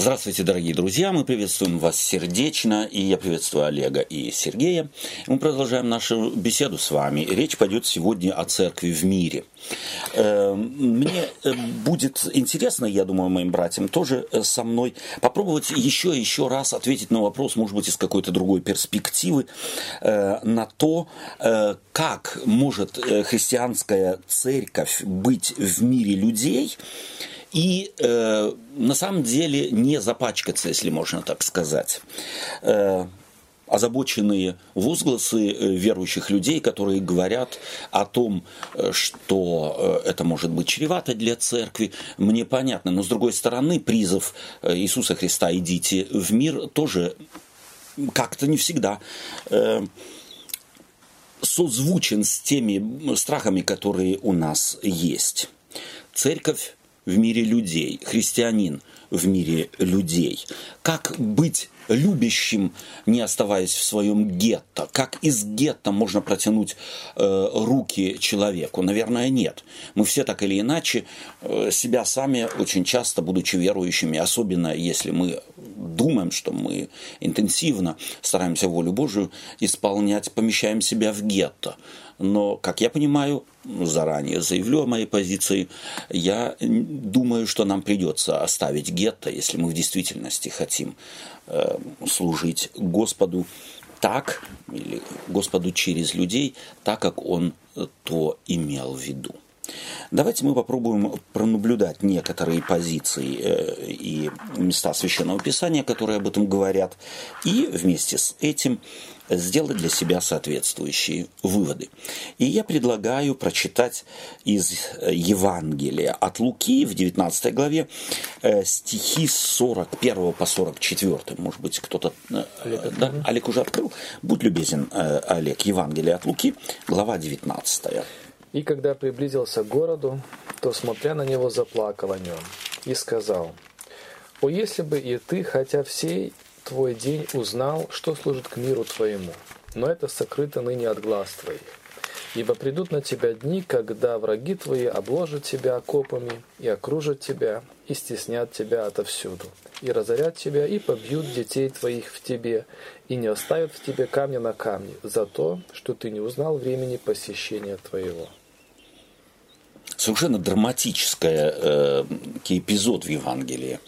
Здравствуйте, дорогие друзья! Мы приветствуем вас сердечно, и я приветствую Олега и Сергея. Мы продолжаем нашу беседу с вами. Речь пойдет сегодня о церкви в мире. Э, мне э, будет интересно, я думаю, моим братьям тоже э, со мной попробовать еще и еще раз ответить на вопрос, может быть, из какой-то другой перспективы, на то, как может христианская церковь быть в мире людей, и э, на самом деле не запачкаться, если можно так сказать. Э, озабоченные возгласы э, верующих людей, которые говорят о том, э, что э, это может быть чревато для церкви, мне понятно. Но с другой стороны, призыв Иисуса Христа «идите в мир» тоже как-то не всегда созвучен с теми страхами, которые у нас есть. Церковь в мире людей, христианин в мире людей. Как быть любящим, не оставаясь в своем гетто? Как из гетто можно протянуть э, руки человеку? Наверное, нет. Мы все так или иначе э, себя сами очень часто, будучи верующими, особенно если мы думаем, что мы интенсивно стараемся волю Божию исполнять, помещаем себя в гетто. Но, как я понимаю, заранее заявлю о моей позиции, я думаю, что нам придется оставить гетто, если мы в действительности хотим э, служить Господу так, или Господу через людей, так, как Он то имел в виду. Давайте мы попробуем пронаблюдать некоторые позиции э, и места Священного Писания, которые об этом говорят, и вместе с этим сделать для себя соответствующие выводы. И я предлагаю прочитать из э, Евангелия от Луки в 19 главе э, стихи с 41 по 44. Может быть, кто-то... Э, Олег, да? Олег уже открыл. Будь любезен, Олег. Евангелие от Луки, глава 19. И когда приблизился к городу, то, смотря на него, заплакал о нем и сказал, «О, если бы и ты, хотя всей твой день узнал, что служит к миру твоему, но это сокрыто ныне от глаз твоих. Ибо придут на тебя дни, когда враги твои обложат тебя окопами и окружат тебя, и стеснят тебя отовсюду, и разорят тебя, и побьют детей твоих в тебе, и не оставят в тебе камня на камне, за то, что ты не узнал времени посещения твоего совершенно драматический э, эпизод в Евангелии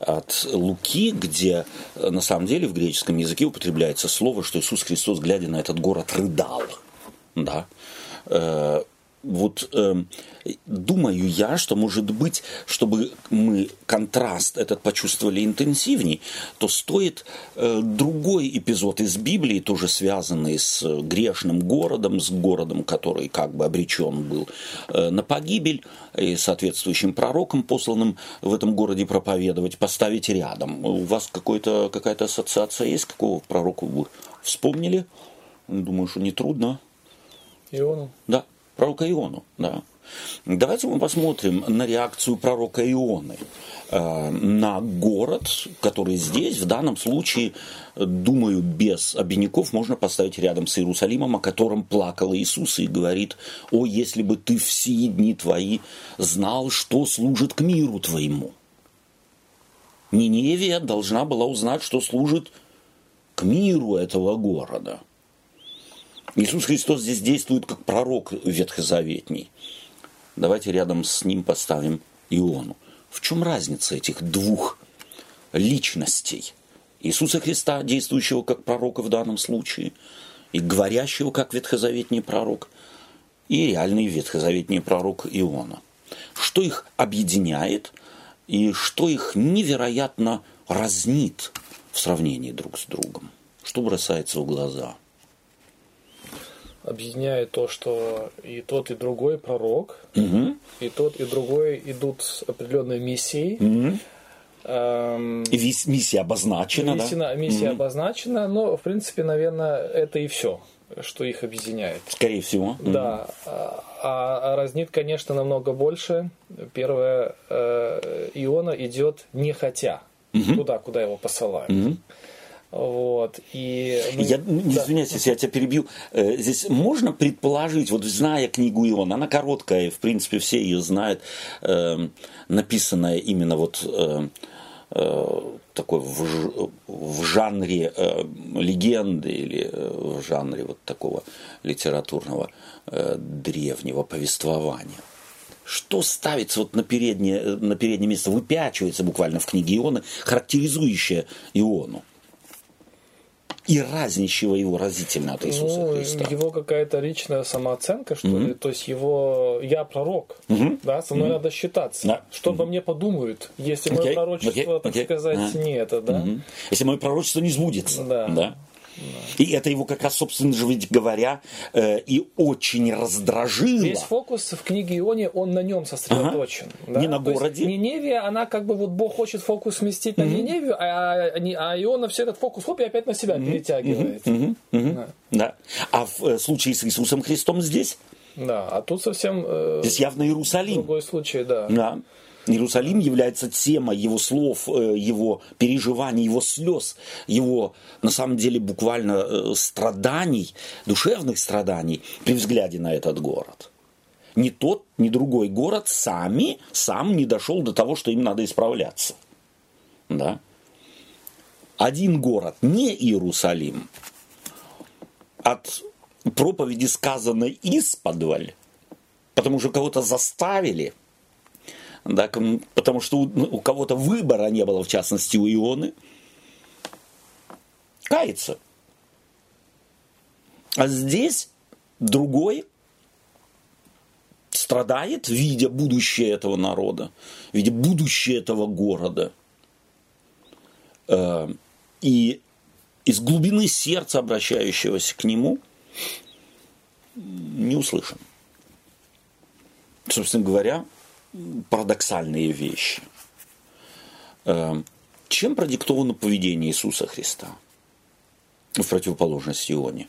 от Луки, где э, на самом деле в греческом языке употребляется слово, что Иисус Христос, глядя на этот город, рыдал. Да? Э, вот э, думаю я, что может быть, чтобы мы контраст этот почувствовали интенсивней, то стоит э, другой эпизод из Библии, тоже связанный с грешным городом, с городом, который как бы обречен был э, на погибель, и соответствующим пророком, посланным в этом городе проповедовать, поставить рядом. У вас какая-то ассоциация есть, какого пророка вы вспомнили? Думаю, что не трудно. Иону. Да, пророка Иону, да. Давайте мы посмотрим на реакцию пророка Ионы э, на город, который здесь, в данном случае, думаю, без обиняков можно поставить рядом с Иерусалимом, о котором плакал Иисус и говорит, «О, если бы ты все дни твои знал, что служит к миру твоему». Ниневия должна была узнать, что служит к миру этого города – Иисус Христос здесь действует как пророк ветхозаветний. Давайте рядом с ним поставим Иону. В чем разница этих двух личностей? Иисуса Христа, действующего как пророка в данном случае, и говорящего как ветхозаветний пророк, и реальный ветхозаветний пророк Иона. Что их объединяет и что их невероятно разнит в сравнении друг с другом? Что бросается в глаза – объединяет то, что и тот, и другой пророк, угу. и тот, и другой идут с определенной миссией. Угу. Эм, и миссия обозначена, миссия, да? Миссия угу. обозначена, но, в принципе, наверное, это и все, что их объединяет. Скорее всего. Да. А, а разнит, конечно, намного больше. Первое, э, Иона идет не хотя угу. туда, куда его посылают. Угу. Вот, и мы... Я, ну, да. извиняюсь, если я тебя перебью. Э, здесь можно предположить, вот зная книгу Иона, она короткая, в принципе, все ее знают, э, написанная именно вот э, э, такой в, в жанре э, легенды или э, в жанре вот такого литературного э, древнего повествования. Что ставится вот на переднее, на переднее место, выпячивается буквально в книге Иона, характеризующее Иону? И разнящего его разительно от Иисуса ну, Христа. Его какая-то личная самооценка, что mm-hmm. ли, то есть его «я пророк», mm-hmm. да, со мной mm-hmm. надо считаться. Да. Что mm-hmm. обо мне подумают, если мое okay. пророчество, okay. так okay. сказать, ah. не это, да? Mm-hmm. Если мое пророчество не сбудется, да. да? И это его как раз, собственно же, ведь говоря, э, и очень раздражило. Весь фокус в книге Ионе, он на нем сосредоточен. Ага. Да? Не на То городе. Есть Ниневия, она как бы вот Бог хочет фокус сместить на mm-hmm. Ниневию, а, а, а Иона все этот фокус хоп, и опять на себя mm-hmm. перетягивает. Mm-hmm. Mm-hmm. Да. да. А в э, случае с Иисусом Христом здесь? Да, а тут совсем... Э, здесь явно Иерусалим. Другой случай, да. Да. Иерусалим является темой его слов, э, его переживаний, его слез, его, на самом деле, буквально э, страданий, душевных страданий при взгляде на этот город. Ни тот, ни другой город сами, сам не дошел до того, что им надо исправляться. Да? Один город, не Иерусалим, от проповеди, сказанной из подваль, потому что кого-то заставили – да, потому что у, ну, у кого-то выбора не было, в частности у Ионы, кается. А здесь другой страдает, видя будущее этого народа, видя будущее этого города. Э, и из глубины сердца, обращающегося к нему, не услышан. Собственно говоря, парадоксальные вещи. Эм, чем продиктовано поведение Иисуса Христа в противоположность Ионе?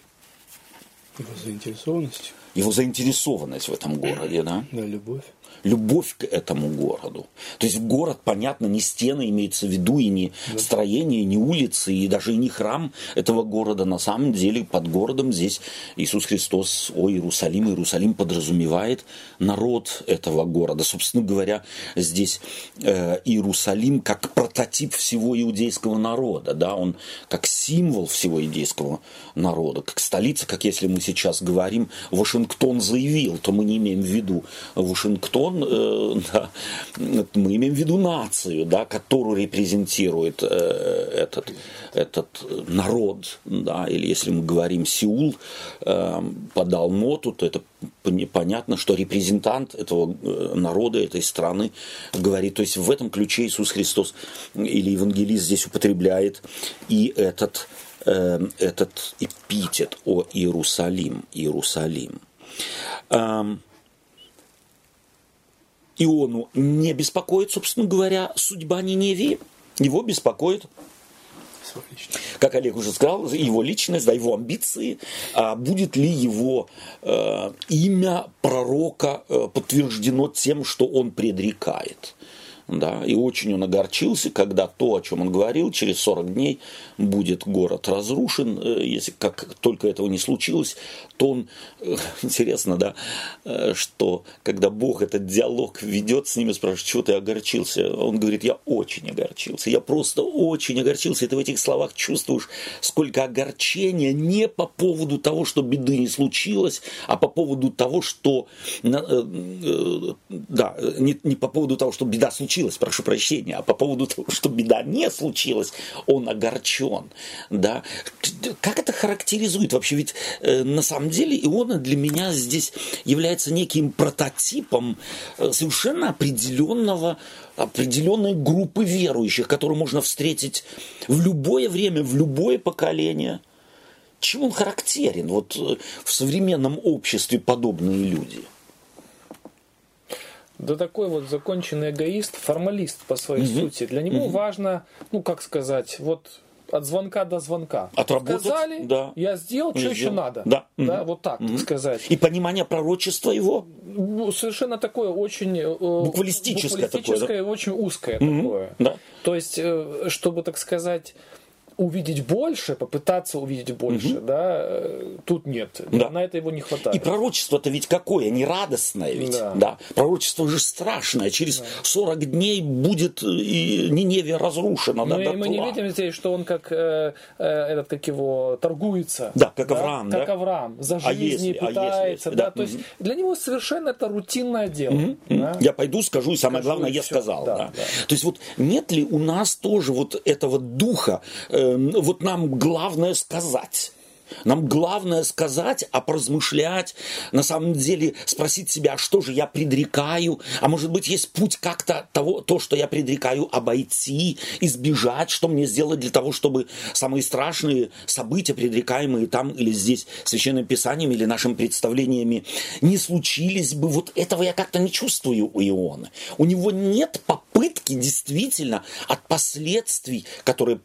Его заинтересованность. Его заинтересованность в этом городе, да? Да, любовь любовь к этому городу. То есть город, понятно, не стены имеется в виду, и не да. строение, не улицы, и даже и не храм этого города. На самом деле под городом здесь Иисус Христос, о Иерусалим, Иерусалим подразумевает народ этого города. Собственно говоря, здесь э, Иерусалим как прототип всего иудейского народа, да, он как символ всего иудейского народа, как столица, как если мы сейчас говорим, Вашингтон заявил, то мы не имеем в виду Вашингтон, он, э, да, мы имеем в виду нацию, да, которую репрезентирует э, этот, этот народ, да, или если мы говорим Сеул э, подал ноту, то это понятно, что репрезентант этого э, народа, этой страны говорит, то есть в этом ключе Иисус Христос или евангелист здесь употребляет и этот, этот эпитет о Иерусалим, Иерусалим. Эм, Иону не беспокоит, собственно говоря, судьба Ниневии. Его беспокоит как Олег уже сказал, его личность, да, его амбиции, а будет ли его э, имя пророка э, подтверждено тем, что он предрекает. Да, и очень он огорчился, когда то, о чем он говорил, через 40 дней будет город разрушен. Э, если как только этого не случилось, то он, э, интересно, да, э, что когда Бог этот диалог ведет с ними, спрашивает, чего ты огорчился? Он говорит, я очень огорчился, я просто очень огорчился. И ты в этих словах чувствуешь, сколько огорчения не по поводу того, что беды не случилось, а по поводу того, что, да, не, не по поводу того, что беда случилась, прошу прощения, а по поводу того, что беда не случилась, он огорчен. Да? Как это характеризует вообще? Ведь э, на самом деле Иона для меня здесь является неким прототипом э, совершенно определенного определенной группы верующих, которую можно встретить в любое время, в любое поколение. Чем он характерен вот э, в современном обществе подобные люди? Да такой вот законченный эгоист, формалист по своей угу. сути. Для него угу. важно, ну как сказать, вот от звонка до звонка. Отработать, Сказали, да. я сделал, что еще надо. Да. да вот так угу. сказать. И понимание пророчества его? Ну, совершенно такое очень... Э, буквалистическое, буквалистическое такое, да? очень узкое угу. такое. Да. То есть, э, чтобы, так сказать увидеть больше, попытаться увидеть больше, угу. да, э, тут нет. Да. На это его не хватает. И пророчество-то ведь какое? Не радостное ведь. Да. да. Пророчество же страшное. Через да. 40 дней будет и Ниневия разрушена. Да, и мы не видим здесь, что он как э, э, этот, как его, торгуется. Да, как Авраам. Да? Как Авраам. За жизнь а если, пытается. А если, да, да. То есть для него совершенно это рутинное дело. Угу. Да? Я пойду, скажу, и самое скажу, главное, и я все. сказал. Да, да. Да. То есть вот нет ли у нас тоже вот этого духа, э, вот нам главное сказать. Нам главное сказать, а поразмышлять, на самом деле спросить себя, а что же я предрекаю, а может быть есть путь как-то того, то, что я предрекаю, обойти, избежать, что мне сделать для того, чтобы самые страшные события, предрекаемые там или здесь священным писанием или нашими представлениями, не случились бы. Вот этого я как-то не чувствую у Иона. У него нет попытки действительно от последствий, которые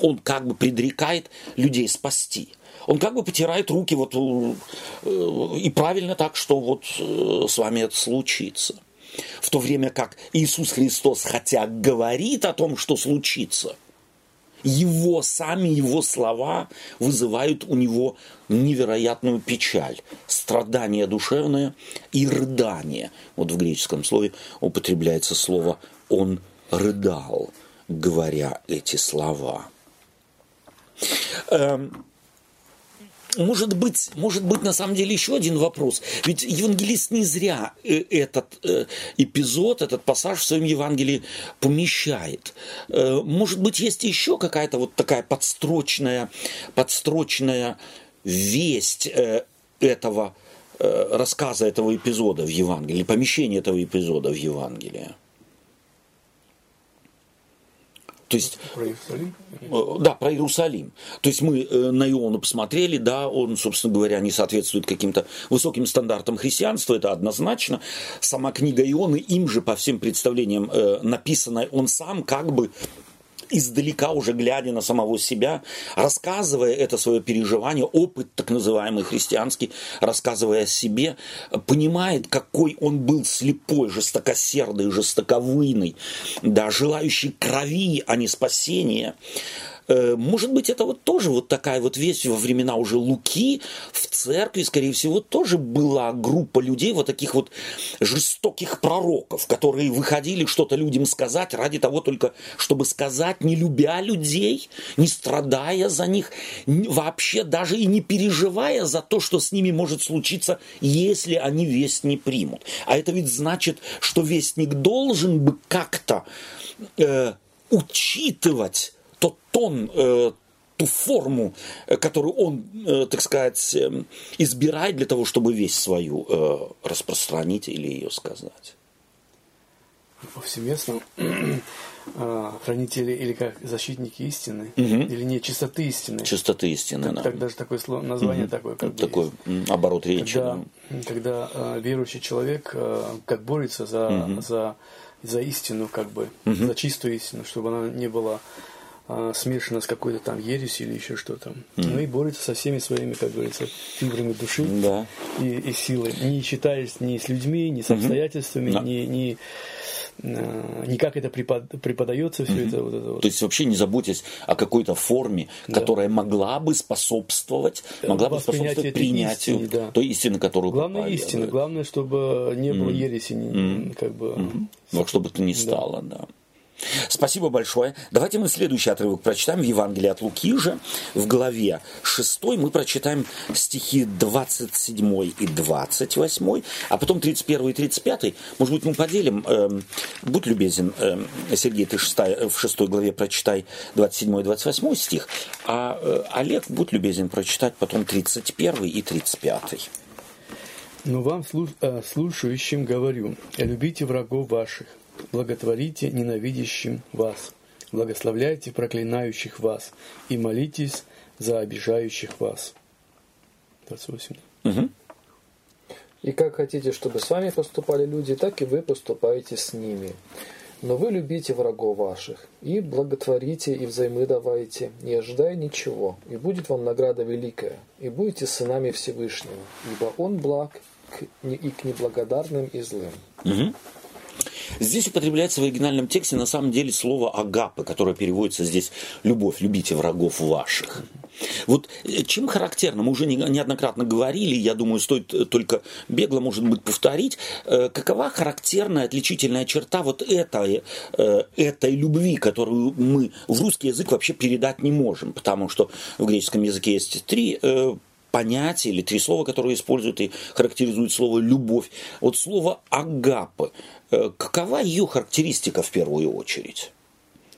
он как бы предрекает людей спасти он как бы потирает руки вот э, и правильно так, что вот э, с вами это случится. В то время как Иисус Христос, хотя говорит о том, что случится, его, сами его слова вызывают у него невероятную печаль, страдание душевное и рыдание. Вот в греческом слове употребляется слово «он рыдал», говоря эти слова. Эм, может быть, может быть, на самом деле еще один вопрос. Ведь евангелист не зря э, этот э, эпизод, этот пассаж в своем Евангелии помещает. Э, может быть, есть еще какая-то вот такая подстрочная, подстрочная весть этого рассказа этого эпизода в Евангелии, помещение этого эпизода в Евангелии. То есть, про Иерусалим? Э, да, про Иерусалим. То есть мы э, на Иону посмотрели, да, он, собственно говоря, не соответствует каким-то высоким стандартам христианства, это однозначно. Сама книга Ионы, им же по всем представлениям э, написанная, он сам как бы издалека уже глядя на самого себя, рассказывая это свое переживание, опыт так называемый христианский, рассказывая о себе, понимает, какой он был слепой, жестокосердый, жестоковыйный, да, желающий крови, а не спасения. Э, может быть, это вот тоже вот такая вот вещь во времена уже Луки в церкви, скорее всего, тоже была группа людей, вот таких вот жестоких пророков, которые выходили что-то людям сказать ради того только, чтобы сказать, не любя людей, не страдая за них, вообще даже и не переживая за то, что с ними может случиться, если они весть не примут. А это ведь значит, что вестник должен бы как-то э, учитывать тот тон, э, ту форму, э, которую он, э, так сказать, э, избирает для того, чтобы весть свою э, распространить или ее сказать. Повсеместно а, хранители или как защитники истины, угу. или не чистоты истины. Чистоты истины, так, да. так даже такое слово, название угу. такое. Как такой есть. оборот речи. Когда, да. когда э, верующий человек э, как борется за, угу. за, за истину, как бы, угу. за чистую истину, чтобы она не была а, смешано с какой-то там ересью или еще что-то. Mm. Ну и борется со всеми своими, как говорится, фибрами души да. и, и силой. Не считаясь ни с людьми, ни с обстоятельствами, mm-hmm. ни, ни, а, ни как это препод, преподается все mm-hmm. это, вот это вот. То есть вообще не заботясь о какой-то форме, да. которая могла бы способствовать, могла бы способствовать принятию истины, да. той истины, которую Главное истина, главное, чтобы не было mm-hmm. ереси, mm-hmm. как бы. Mm-hmm. Вот чтобы ты не стало, да. да. Спасибо большое. Давайте мы следующий отрывок прочитаем в Евангелии от Луки же. В главе 6 мы прочитаем стихи 27 и 28, а потом 31 и 35. Может быть, мы поделим. Э, будь любезен, э, Сергей, ты 6, в 6 главе прочитай 27 и 28 стих, а э, Олег, будь любезен, прочитать потом 31 и 35. Но вам, э, слушающим, говорю, любите врагов ваших, благотворите ненавидящим вас, благословляйте проклинающих вас и молитесь за обижающих вас. 28. Угу. И как хотите, чтобы с вами поступали люди, так и вы поступаете с ними. Но вы любите врагов ваших, и благотворите, и взаймы давайте, не ожидая ничего, и будет вам награда великая, и будете сынами Всевышнего, ибо Он благ и к неблагодарным и злым. Угу. Здесь употребляется в оригинальном тексте на самом деле слово агапы, которое переводится здесь любовь, любите врагов ваших. Вот э, чем характерно, мы уже неоднократно говорили, я думаю, стоит э, только бегло, может быть, повторить, э, какова характерная отличительная черта вот этой, этой любви, которую мы в русский язык вообще передать не можем, потому что в греческом языке есть три понятия или три слова, которые используют и характеризуют слово «любовь». Вот слово «агапы». Какова ее характеристика в первую очередь?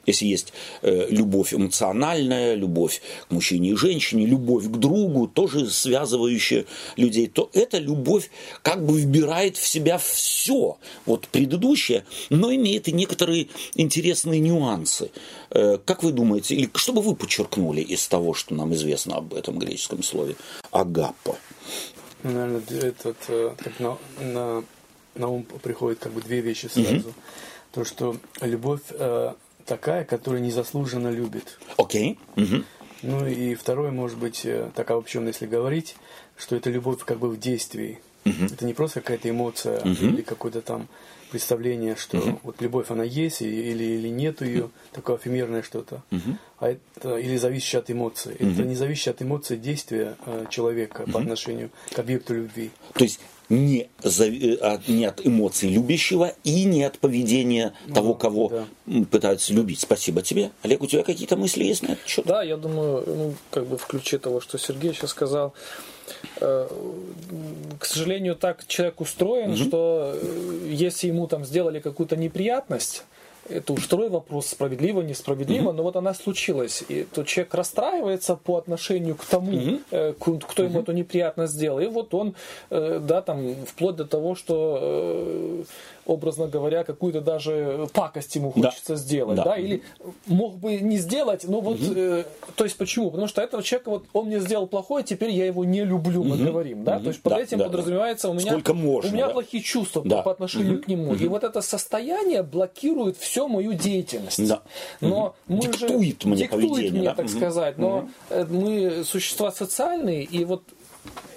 Если есть э, любовь эмоциональная, любовь к мужчине и женщине, любовь к другу, тоже связывающая людей, то эта любовь как бы вбирает в себя все, вот предыдущее, но имеет и некоторые интересные нюансы. Э, как вы думаете, или что бы вы подчеркнули из того, что нам известно об этом греческом слове агапа? Ну, наверное, этот, э, так на, на, на ум приходит как бы две вещи сразу. Угу. То, что любовь э, такая, которая незаслуженно любит. Окей. Okay. Угу. Ну и второе, может быть, э, так обобщенно, если говорить, что это любовь как бы в действии. Угу. Это не просто какая-то эмоция угу. или какое-то там представление, что угу. вот любовь она есть или, или нет ее, такое эфемерное что-то, угу. а это или зависящее от эмоций. Угу. Это не зависящее от эмоций действия э, человека угу. по отношению к объекту любви. То есть не, за, э, не от эмоций любящего и не от поведения ну, того, кого да. пытаются любить. Спасибо тебе. Олег, у тебя какие-то мысли есть на этот счет? Да, я думаю, ну, как бы в ключе того, что Сергей сейчас сказал, к сожалению, так человек устроен, угу. что э, если ему там сделали какую-то неприятность, это уж второй вопрос, справедливо, несправедливо, mm-hmm. но вот она случилась. И тот человек расстраивается по отношению к тому, mm-hmm. кто ему mm-hmm. эту неприятность сделал. И вот он, э, да, там, вплоть до того, что э, образно говоря, какую-то даже пакость ему хочется да. сделать, да. да, или мог бы не сделать, но вот, угу. э, то есть почему? Потому что этого человека вот он мне сделал плохое, теперь я его не люблю, мы угу. говорим, да, угу. то есть под да, этим да, подразумевается у меня, Сколько можно, у меня да? плохие чувства да. по отношению угу. к нему, угу. и вот это состояние блокирует всю мою деятельность. Да. Но угу. мы диктует же мне диктует поведение, мне, да? так угу. сказать, но угу. мы существа социальные, и вот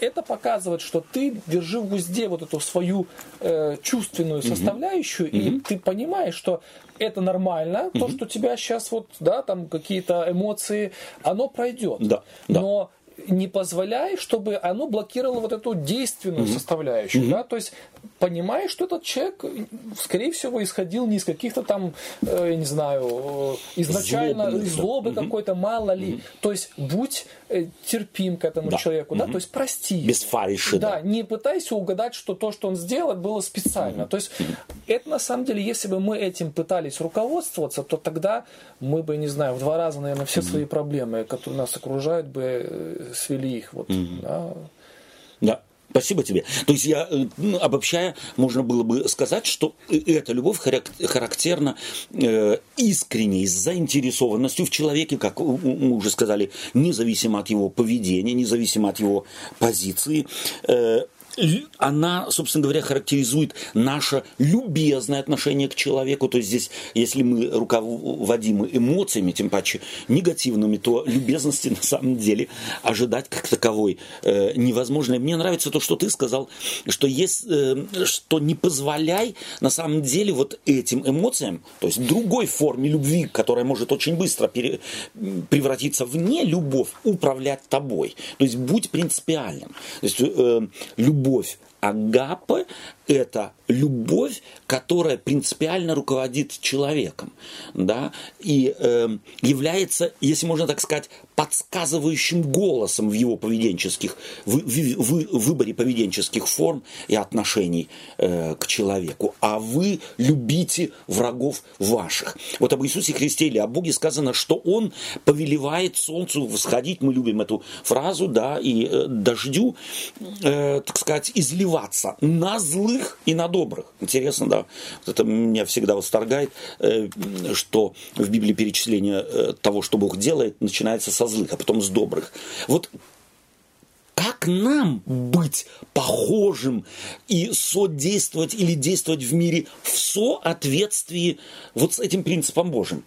это показывает, что ты держи в узде вот эту свою э, чувственную составляющую, mm-hmm. и ты понимаешь, что это нормально, mm-hmm. то, что тебя сейчас вот, да, там какие-то эмоции, оно пройдет. Да, да. Но не позволяй, чтобы оно блокировало вот эту действенную mm-hmm. составляющую. Mm-hmm. Да? То есть понимаешь, что этот человек, скорее всего, исходил не из каких-то там, э, я не знаю, э, изначально злобы, злобы mm-hmm. какой-то, мало ли. Mm-hmm. То есть будь э, терпим к этому да. человеку, mm-hmm. да, то есть прости. Без фариши. Да, да, не пытайся угадать, что то, что он сделал, было специально. Mm-hmm. То есть это на самом деле, если бы мы этим пытались руководствоваться, то тогда мы бы, не знаю, в два раза, наверное, все mm-hmm. свои проблемы, которые нас окружают, бы свели их. Вот, mm-hmm. да. да. Спасибо тебе. То есть я, э, ну, обобщая, можно было бы сказать, что эта любовь характерна э, искренней заинтересованностью в человеке, как мы уже сказали, независимо от его поведения, независимо от его позиции, э, она, собственно говоря, характеризует наше любезное отношение к человеку. То есть здесь, если мы руководимы эмоциями, тем паче негативными, то любезности на самом деле ожидать как таковой э, невозможно. И мне нравится то, что ты сказал, что, есть, э, что не позволяй на самом деле вот этим эмоциям, то есть другой форме любви, которая может очень быстро пере, превратиться в не любовь, управлять тобой. То есть будь принципиальным. То есть э, любовь любовь. Агапы – это любовь, которая принципиально руководит человеком, да, и э, является, если можно так сказать, подсказывающим голосом в его поведенческих, в, в, в выборе поведенческих форм и отношений э, к человеку. А вы любите врагов ваших. Вот об Иисусе Христе или о Боге сказано, что Он повелевает солнцу восходить, мы любим эту фразу, да, и э, дождю, э, так сказать, изливаться на злых и на добрых. Интересно, да, вот это меня всегда восторгает, э, что в Библии перечисление э, того, что Бог делает, начинается со злых, а потом с добрых. Вот как нам быть похожим и содействовать или действовать в мире в соответствии вот с этим принципом Божьим?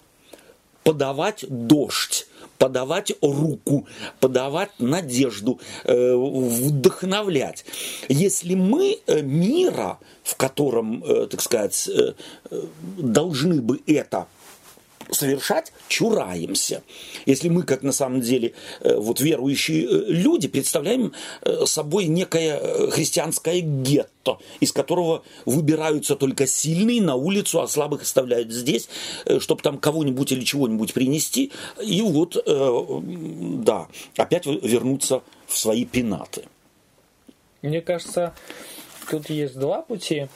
Подавать дождь подавать руку, подавать надежду, э, вдохновлять. Если мы э, мира, в котором, э, так сказать, должны бы это совершать, чураемся. Если мы, как на самом деле э, вот верующие э, люди, представляем э, собой некое христианское гетто, из которого выбираются только сильные на улицу, а слабых оставляют здесь, чтобы там кого-нибудь или чего-нибудь принести, и вот, да, опять вернуться в свои пенаты. Мне кажется, тут есть два пути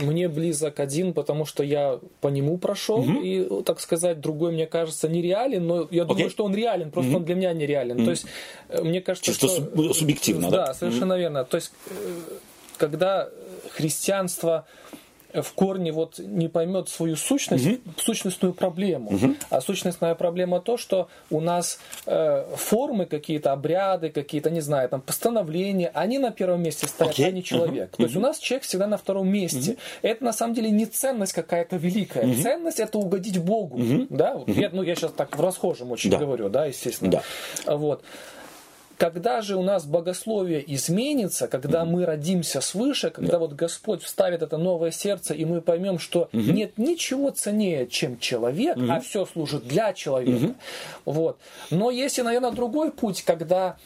мне близок один, потому что я по нему прошел, угу. и, так сказать, другой, мне кажется, нереален, но я думаю, что он реален, просто угу. он для меня нереален. Угу. То есть, э, мне кажется, что... что субъективно, да? Да, совершенно угу. верно. То есть, э, когда христианство в корне вот не поймет свою сущность, угу. сущностную проблему. Угу. А сущностная проблема то, что у нас э, формы какие-то, обряды какие-то, не знаю, там постановления, они на первом месте стоят, okay. а не человек. Угу. То есть у нас человек всегда на втором месте. Угу. Это на самом деле не ценность какая-то великая. Угу. Ценность это угодить Богу. Угу. Да? Угу. Я, ну, я сейчас так в расхожем очень да. говорю, да, естественно. Да. Вот. Когда же у нас богословие изменится, когда мы родимся свыше, когда да. вот Господь вставит это новое сердце, и мы поймем, что нет ничего ценнее, чем человек, а все служит для человека. Вот. Но есть и, наверное, другой путь, когда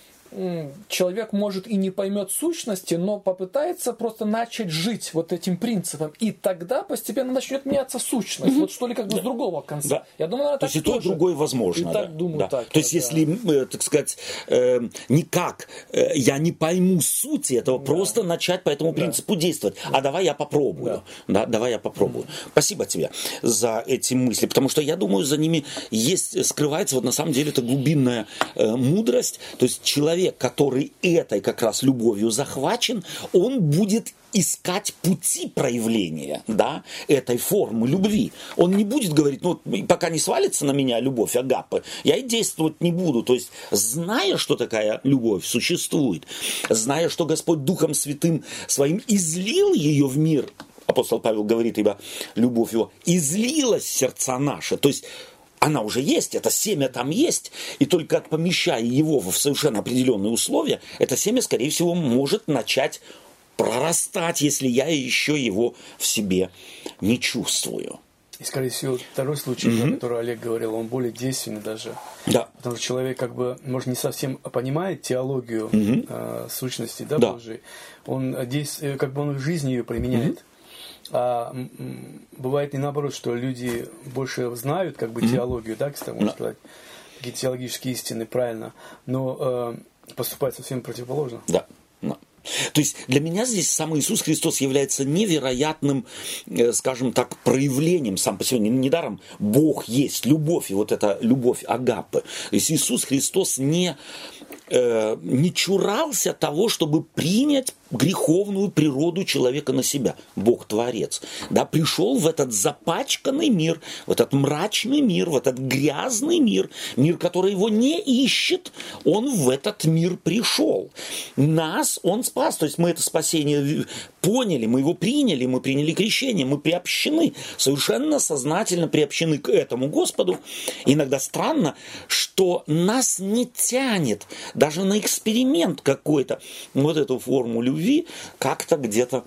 человек может и не поймет сущности, но попытается просто начать жить вот этим принципом. И тогда постепенно начнет меняться сущность. Mm-hmm. Вот что ли как бы да. с другого конца. Да. Я думаю, наверное, То есть и то, и другое возможно. И да. так думаю, да. так. То есть да. если, э, так сказать, э, никак э, я не пойму сути этого, да. просто начать по этому принципу да. действовать. Да. А давай я попробую. Да. да, давай я попробую. Mm-hmm. Спасибо тебе за эти мысли, потому что я думаю, за ними есть, скрывается вот на самом деле это глубинная э, мудрость. То есть человек человек, который этой как раз любовью захвачен, он будет искать пути проявления да, этой формы любви. Он не будет говорить, ну, пока не свалится на меня любовь Агапы, я и действовать не буду. То есть, зная, что такая любовь существует, зная, что Господь Духом Святым Своим излил ее в мир, апостол Павел говорит, ибо любовь его излилась в сердца наши. То есть, она уже есть, это семя там есть, и только помещая его в совершенно определенные условия, это семя, скорее всего, может начать прорастать, если я еще его в себе не чувствую. И, скорее всего, второй случай, mm-hmm. про который Олег говорил, он более действенный даже. Да. Потому что человек, как бы, может, не совсем понимает теологию mm-hmm. э, сущности да, да. Божией. Он здесь, э, как бы он в жизни ее применяет. Mm-hmm. А бывает не наоборот, что люди больше знают как бы mm-hmm. теологию, да, кстати, можно сказать, какие теологические истины, правильно, но э, поступают совсем противоположно. Да. да. То есть для меня здесь сам Иисус Христос является невероятным, э, скажем так, проявлением сам по себе. Недаром Бог есть, любовь, и вот эта любовь Агапы. То есть Иисус Христос не, э, не чурался того, чтобы принять греховную природу человека на себя. Бог Творец. Да, пришел в этот запачканный мир, в этот мрачный мир, в этот грязный мир, мир, который его не ищет, он в этот мир пришел. Нас он спас, то есть мы это спасение поняли, мы его приняли, мы приняли крещение, мы приобщены, совершенно сознательно приобщены к этому Господу. Иногда странно, что нас не тянет даже на эксперимент какой-то вот эту форму любви как-то где-то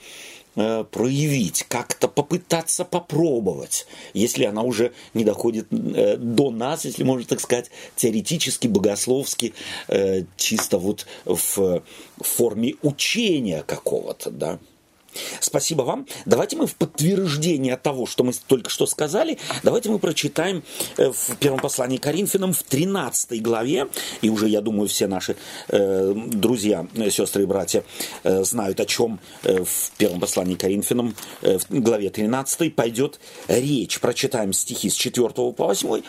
проявить, как-то попытаться попробовать, если она уже не доходит э, до нас, если можно так сказать, теоретически, богословски, э, чисто вот в форме учения какого-то, да. Спасибо вам. Давайте мы в подтверждение того, что мы только что сказали, давайте мы прочитаем э, в первом послании Коринфянам в 13 главе, и уже, я думаю, все наши э, друзья, сестры и братья э, знают, о чем э, в первом послании Коринфянам э, в главе 13 пойдет речь. Прочитаем стихи с 4 по 8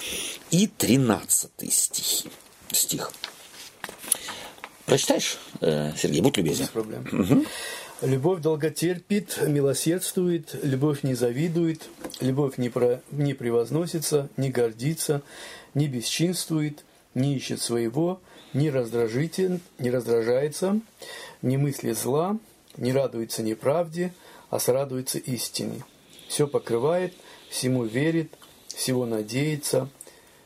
и 13 стихи. стих. Прочитаешь, э, Сергей, будь любезен. Без проблем. Угу. Любовь долготерпит, милосердствует, любовь не завидует, любовь не, про, не превозносится, не гордится, не бесчинствует, не ищет своего, не раздражитель, не раздражается, не мыслит зла, не радуется неправде, а срадуется истине. Все покрывает, всему верит, всего надеется,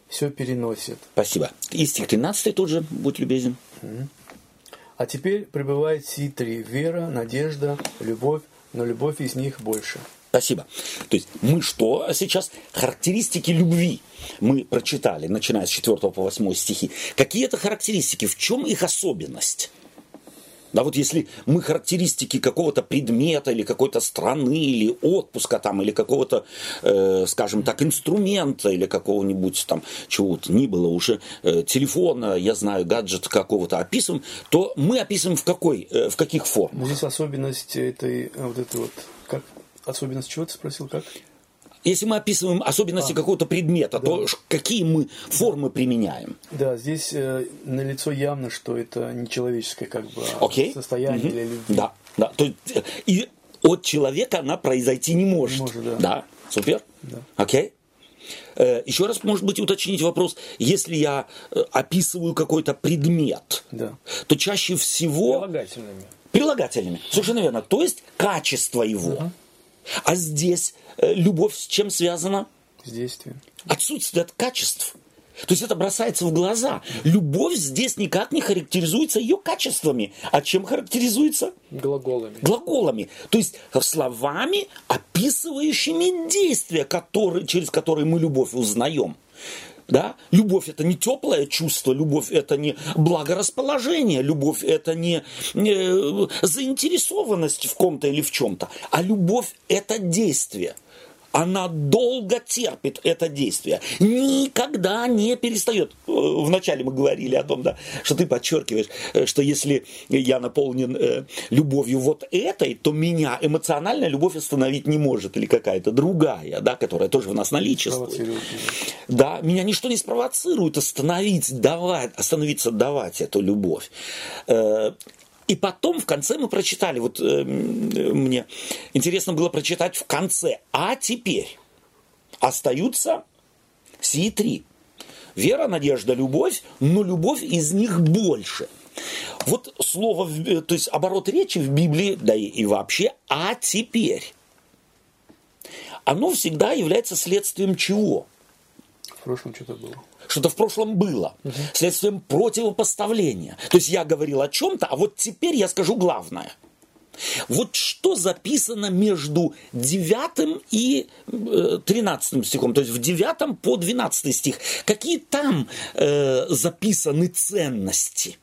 все переносит. Спасибо. И стих 13 тут же, будь любезен. А теперь пребывает сии три – вера, надежда, любовь, но любовь из них больше. Спасибо. То есть мы что сейчас? Характеристики любви мы прочитали, начиная с 4 по 8 стихи. Какие это характеристики? В чем их особенность? Да, вот если мы характеристики какого-то предмета или какой-то страны, или отпуска там, или какого-то, э, скажем так, инструмента, или какого-нибудь там, чего-то ни было уже, э, телефона, я знаю, гаджет какого-то описываем, то мы описываем в какой, э, в каких формах? Но здесь особенность этой, э, вот этой вот, как, особенность чего ты спросил, как? Если мы описываем особенности а, какого-то предмета, да. то какие мы формы применяем? Да, здесь э, налицо явно, что это не человеческое как бы okay. состояние угу. или любви. Да, да. То есть, э, и от человека она произойти не может. Не может, да. Да, супер. Да. Окей. Э, еще раз, может быть, уточнить вопрос. Если я э, описываю какой-то предмет, да. то чаще всего... Прилагательными. Прилагательными, совершенно верно. То есть качество его. Угу. А здесь э, любовь с чем связана? С действием. Отсутствие качеств. То есть это бросается в глаза. Любовь здесь никак не характеризуется ее качествами. А чем характеризуется? Глаголами. Глаголами. То есть словами, описывающими действия, которые, через которые мы любовь узнаем. Да? Любовь это не теплое чувство, любовь это не благорасположение, любовь это не э, заинтересованность в ком-то или в чем-то, а любовь это действие она долго терпит это действие, никогда не перестает. Э, вначале мы говорили о том, да, что ты подчеркиваешь, э, что если я наполнен э, любовью вот этой, то меня эмоциональная любовь остановить не может, или какая-то другая, да, которая тоже в нас наличествует. Да, меня ничто не спровоцирует остановить, давать, остановиться, давать эту любовь. И потом в конце мы прочитали, вот э, мне интересно было прочитать в конце, а теперь остаются сии три. Вера, надежда, любовь, но любовь из них больше. Вот слово, э, то есть оборот речи в Библии, да и вообще, а теперь. Оно всегда является следствием чего? В прошлом что-то было что-то в прошлом было, угу. следствием противопоставления. То есть я говорил о чем-то, а вот теперь я скажу главное. Вот что записано между 9 и 13 э, стихом, то есть в 9 по 12 стих. Какие там э, записаны ценности?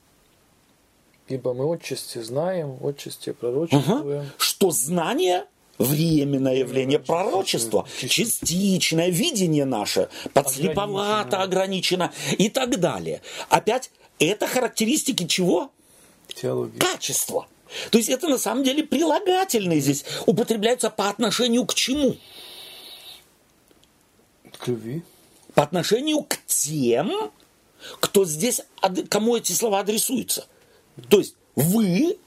Ибо мы отчасти знаем, отчасти пророчествуем. Угу. Что знание временное явление пророчества, частичное видение наше, подслеповато, ограничено и так далее. Опять, это характеристики чего? Теологии. Качества. То есть это на самом деле прилагательные здесь употребляются по отношению к чему? К любви. По отношению к тем, кто здесь, кому эти слова адресуются. То есть вы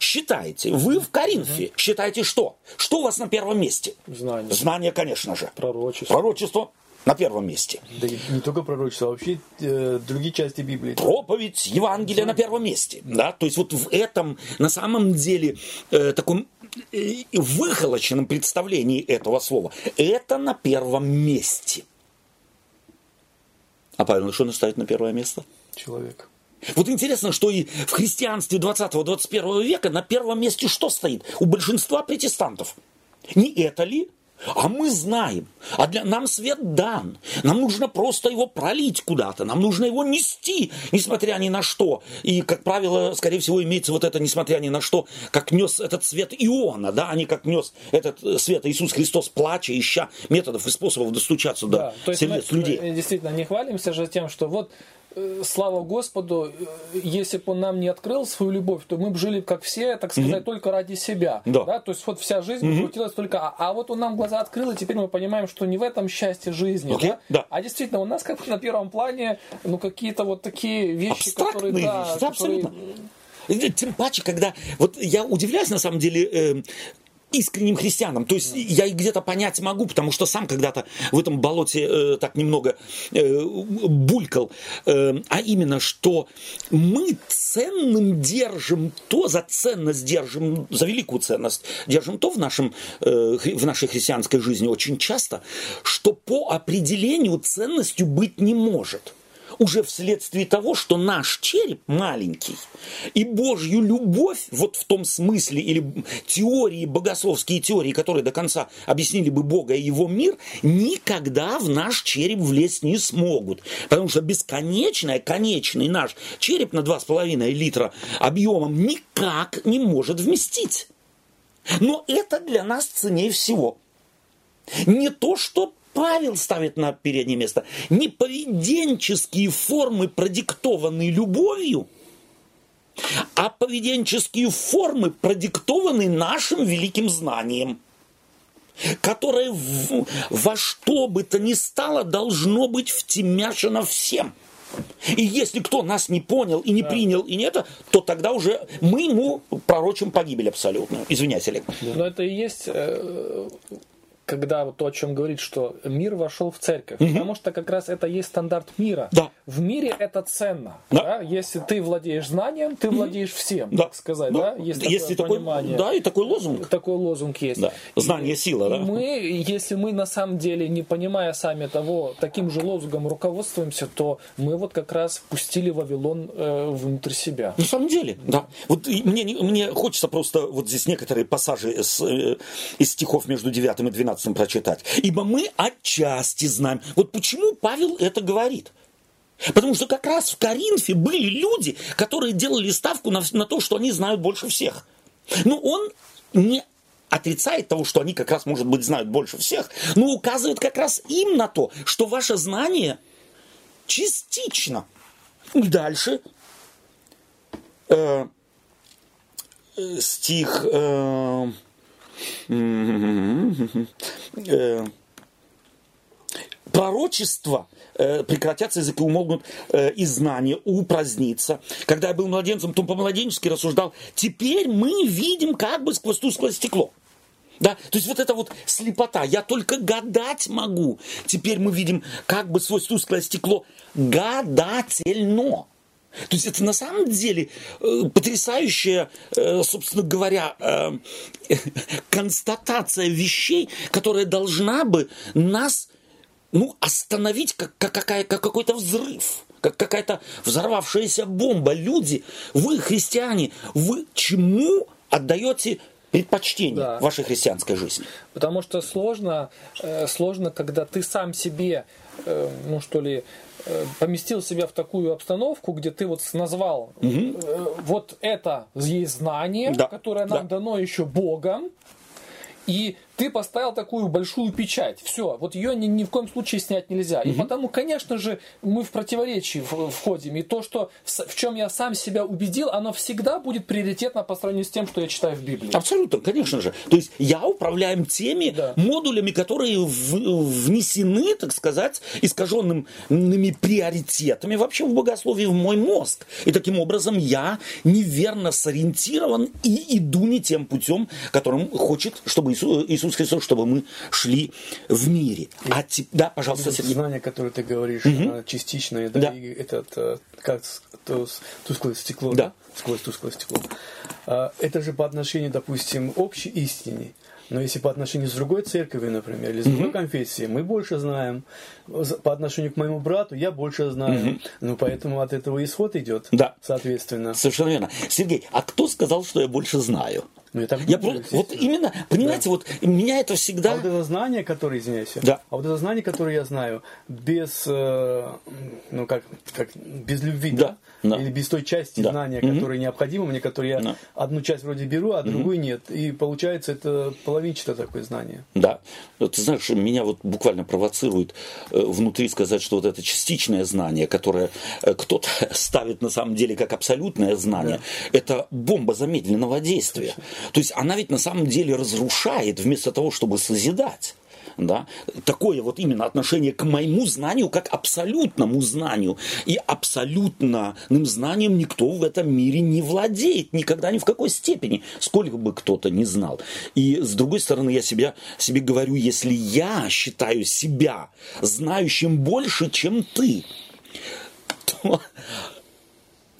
считаете, вы в Коринфе угу. считаете что? Что у вас на первом месте? Знание. Знание, конечно же. Пророчество. Пророчество на первом месте. Да не только пророчество, а вообще э, другие части Библии. Проповедь, Евангелие на первом месте. Да? То есть вот в этом на самом деле э, таком э, выхолоченном представлении этого слова это на первом месте. А Павел, что наставит на первое место? Человек. Вот интересно, что и в христианстве 20-21 века на первом месте что стоит? У большинства протестантов. Не это ли? А мы знаем, а для нам свет дан. Нам нужно просто его пролить куда-то, нам нужно его нести, несмотря ни на что. И, как правило, скорее всего, имеется вот это, несмотря ни на что, как нес этот свет Иона, да, а не как нес этот э, свет Иисус Христос, плача, ища методов и способов достучаться да, до сердец людей. Мы действительно не хвалимся же тем, что вот Э, слава Господу, э, если бы он нам не открыл свою любовь, то мы бы жили, как все, так сказать, mm только ради себя. Да. да. То есть вот вся жизнь mm крутилась только... А, а вот он нам глаза открыл, и теперь мы понимаем, что не в этом счастье жизни. Okay. Да? Да. А действительно, у нас как на первом плане ну, какие-то вот такие вещи, Абстрактные которые... Да, вещи, которые... абсолютно. Тем паче, когда... Вот я удивляюсь, на самом деле, э, искренним христианам. То есть я их где-то понять могу, потому что сам когда-то в этом болоте э, так немного э, булькал. Э, а именно, что мы ценным держим то, за ценность держим, за великую ценность держим то в, нашем, э, в нашей христианской жизни очень часто, что по определению ценностью быть не может уже вследствие того, что наш череп маленький, и Божью любовь, вот в том смысле, или теории, богословские теории, которые до конца объяснили бы Бога и его мир, никогда в наш череп влезть не смогут. Потому что бесконечный, конечный наш череп на 2,5 литра объемом никак не может вместить. Но это для нас ценнее всего. Не то, что Павел ставит на переднее место не поведенческие формы, продиктованные любовью, а поведенческие формы, продиктованные нашим великим знанием, которое в, во что бы то ни стало должно быть втемяшено всем. И если кто нас не понял и не да. принял, и не это, то тогда уже мы ему пророчим погибель абсолютно. Извиняйте, Олег. Но это и есть э, когда вот то, о чем говорит, что мир вошел в церковь. Угу. Потому что как раз это есть стандарт мира. Да. В мире это ценно. Да. Да? Если ты владеешь знанием, ты владеешь всем, да. так сказать. Да. Да? Есть если такое понимание. Да, и такой лозунг. Такой лозунг есть. Да. Знание, сила. И да? мы, если мы на самом деле, не понимая сами того, таким же лозунгом руководствуемся, то мы вот как раз пустили Вавилон э, внутрь себя. На самом деле, да. Вот мне, мне хочется просто вот здесь некоторые пассажи из, э, из стихов между 9 и 12 15 прочитать. Ибо мы отчасти знаем. Вот почему Павел это говорит. Потому что как раз в Коринфе были люди, которые делали ставку на, на то, что они знают больше всех. Но он не отрицает того, что они как раз, может быть, знают больше всех, но указывает как раз им на то, что ваше знание частично. Дальше э, э, стих... Э, пророчества э, прекратятся, языки умолкнут, э, и знания упразднится. Когда я был младенцем, то по-младенчески рассуждал, теперь мы видим как бы сквозь тусклое стекло. Да? То есть вот эта вот слепота, я только гадать могу. Теперь мы видим как бы сквозь тусклое стекло гадательно. То есть это на самом деле э, потрясающая, э, собственно говоря, э, констатация вещей, которая должна бы нас ну, остановить как, как, какая, как какой-то взрыв, как какая-то взорвавшаяся бомба. Люди, вы, христиане, вы чему отдаете предпочтение да. вашей христианской жизни? Потому что сложно, сложно, когда ты сам себе, ну что ли, Э, поместил себя в такую обстановку, где ты вот назвал угу. вот это есть знание, да. которое нам да. дано еще Богом, и ты поставил такую большую печать. Все, вот ее ни, ни в коем случае снять нельзя. И потому, конечно же, мы в противоречии входим. И то, что в, в чем я сам себя убедил, оно всегда будет приоритетно по сравнению с тем, что я читаю в Библии. Абсолютно, конечно же. То есть я управляем теми да. модулями, которые в, внесены, так сказать, искаженными приоритетами вообще в богословии в мой мозг. И таким образом я неверно сориентирован и иду не тем путем, которым хочет, чтобы Иисус Иисус Христос, чтобы мы шли в мире. А те, да, пожалуйста, Сергей. Знание, которое ты говоришь, угу. частичное, да, да. и этот, э, как тусклое стекло, да. да? сквозь тусклое стекло. А, это же по отношению, допустим, общей истине. Но если по отношению с другой церковью, например, или с другой mm-hmm. конфессией, мы больше знаем. По отношению к моему брату я больше знаю. Mm-hmm. Ну, поэтому от этого исход идет. Да. Соответственно. Совершенно верно. Сергей, а кто сказал, что я больше знаю? Ну, это я про... Вот именно, понимаете, да. вот меня это всегда... А вот это знание, которое, извиняюсь, да. а вот это знание, которое я знаю, без, э, ну, как, как, без любви, да. Да. Или без той части да. знания, которая угу. необходима мне, которую я да. одну часть вроде беру, а другую угу. нет. И получается это половинчатое такое знание. Да. Ты знаешь, меня вот буквально провоцирует э, внутри сказать, что вот это частичное знание, которое э, кто-то ставит на самом деле как абсолютное знание, да. это бомба замедленного действия. Точно. То есть она ведь на самом деле разрушает вместо того, чтобы созидать. Да, такое вот именно отношение к моему знанию, как абсолютному знанию. И абсолютным знанием никто в этом мире не владеет, никогда ни в какой степени, сколько бы кто-то не знал. И с другой стороны, я себя, себе говорю, если я считаю себя знающим больше, чем ты, то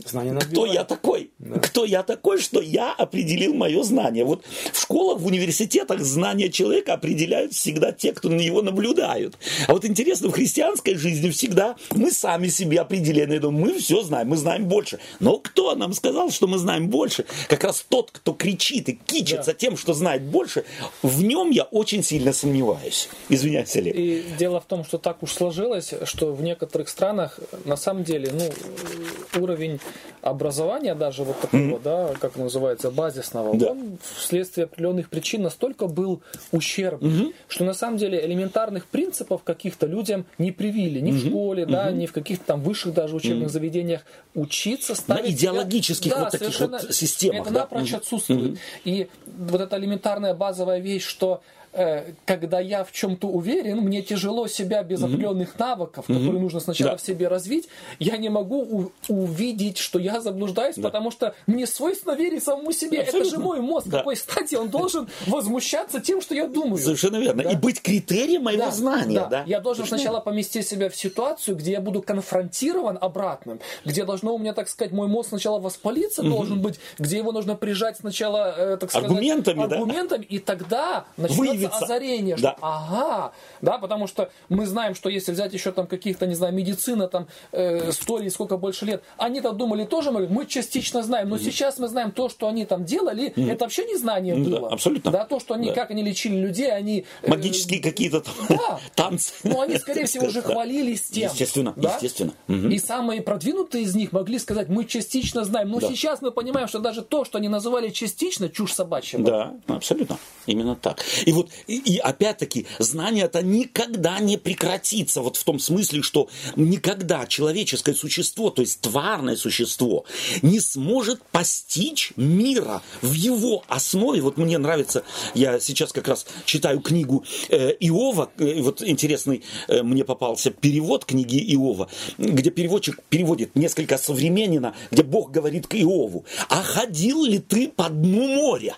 Знание Кто я такой? Да. Кто я такой, что я определил мое знание? Вот в школах, в университетах знания человека определяют всегда те, кто на него наблюдают. А вот интересно, в христианской жизни всегда мы сами себе определены. Мы все знаем, мы знаем больше. Но кто нам сказал, что мы знаем больше? Как раз тот, кто кричит и кичится да. тем, что знает больше, в нем я очень сильно сомневаюсь. Извиняюсь, Олег. И дело в том, что так уж сложилось, что в некоторых странах на самом деле ну, уровень образования даже вот такого, mm-hmm. да, как называется, базисного, да. он вследствие определенных причин настолько был ущербным, mm-hmm. что на самом деле элементарных принципов каких-то людям не привили, ни mm-hmm. в школе, mm-hmm. да, ни в каких-то там высших даже учебных mm-hmm. заведениях учиться, ставить На идеологических себя, вот да, таких вот системах. Это да? напрочь mm-hmm. отсутствует. Mm-hmm. И вот эта элементарная базовая вещь, что Э, когда я в чем-то уверен, мне тяжело себя без определенных навыков, которые нужно сначала да. в себе развить, я не могу увидеть, что я заблуждаюсь, да. потому что мне свойственно верить самому себе. Абсолютно. Это же мой мозг. Да. Какой стати он должен возмущаться тем, что я думаю. Совершенно верно. Да. И быть критерием моего да. знания. Да. Да. Я должен Совершенно сначала поместить себя в ситуацию, где я буду конфронтирован обратным, где должно у меня, так сказать, мой мозг сначала воспалиться угу. должен быть, где его нужно прижать сначала, э, так сказать, аргументами, аргументами да? и тогда начнется появится озарение, что да. ага, да, потому что мы знаем, что если взять еще там каких-то, не знаю, медицина, там, э, сто или сколько больше лет, они-то думали тоже, мы частично знаем, но mm сейчас мы знаем то, что они там делали, mm это вообще не знание mm было. Да, абсолютно. Да, то, что они, да. как они лечили людей, они... Э, Магические какие-то там да. танцы. Ну, они, скорее всего, уже хвалились тем. Естественно, да? естественно. И самые продвинутые из них могли сказать, мы частично знаем, но да. сейчас мы понимаем, что даже то, что они называли частично, чушь собачья. Да, абсолютно. Именно так. И вот, и, и опять-таки, знание это никогда не прекратится. Вот в том смысле, что никогда человеческое существо, то есть тварное существо, не сможет постичь мира в его основе. Вот мне нравится, я сейчас как раз читаю книгу э, Иова, э, вот интересный э, мне попался перевод книги Иова, где переводчик переводит несколько современненно, где Бог говорит к Иову, а ходил ли ты по дну моря?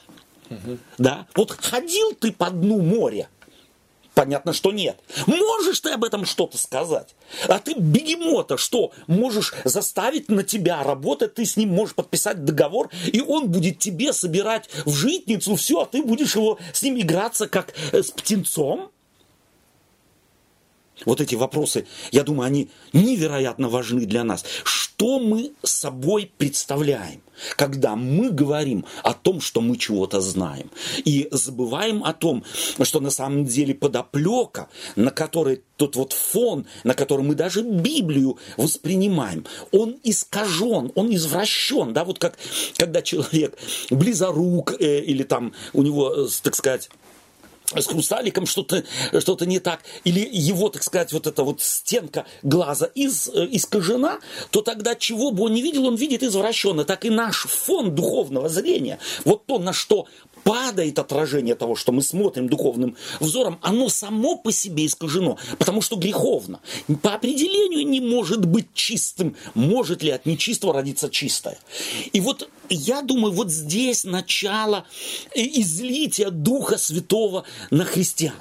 Угу. Да? Вот ходил ты по дну моря? Понятно, что нет. Можешь ты об этом что-то сказать? А ты бегемота что? Можешь заставить на тебя работать, ты с ним можешь подписать договор, и он будет тебе собирать в житницу все, а ты будешь его с ним играться как э, с птенцом? Вот эти вопросы, я думаю, они невероятно важны для нас. Что мы собой представляем, когда мы говорим о том, что мы чего-то знаем, и забываем о том, что на самом деле подоплека, на которой тот вот фон, на котором мы даже Библию воспринимаем, он искажен, он извращен, да, вот как когда человек близорук э, или там у него, э, так сказать, с хрусталиком что-то что не так, или его, так сказать, вот эта вот стенка глаза из, э, искажена, то тогда чего бы он не видел, он видит извращенно. Так и наш фон духовного зрения, вот то, на что падает отражение того, что мы смотрим духовным взором, оно само по себе искажено, потому что греховно. По определению не может быть чистым. Может ли от нечистого родиться чистое? И вот я думаю, вот здесь начало излития Духа Святого на христиан.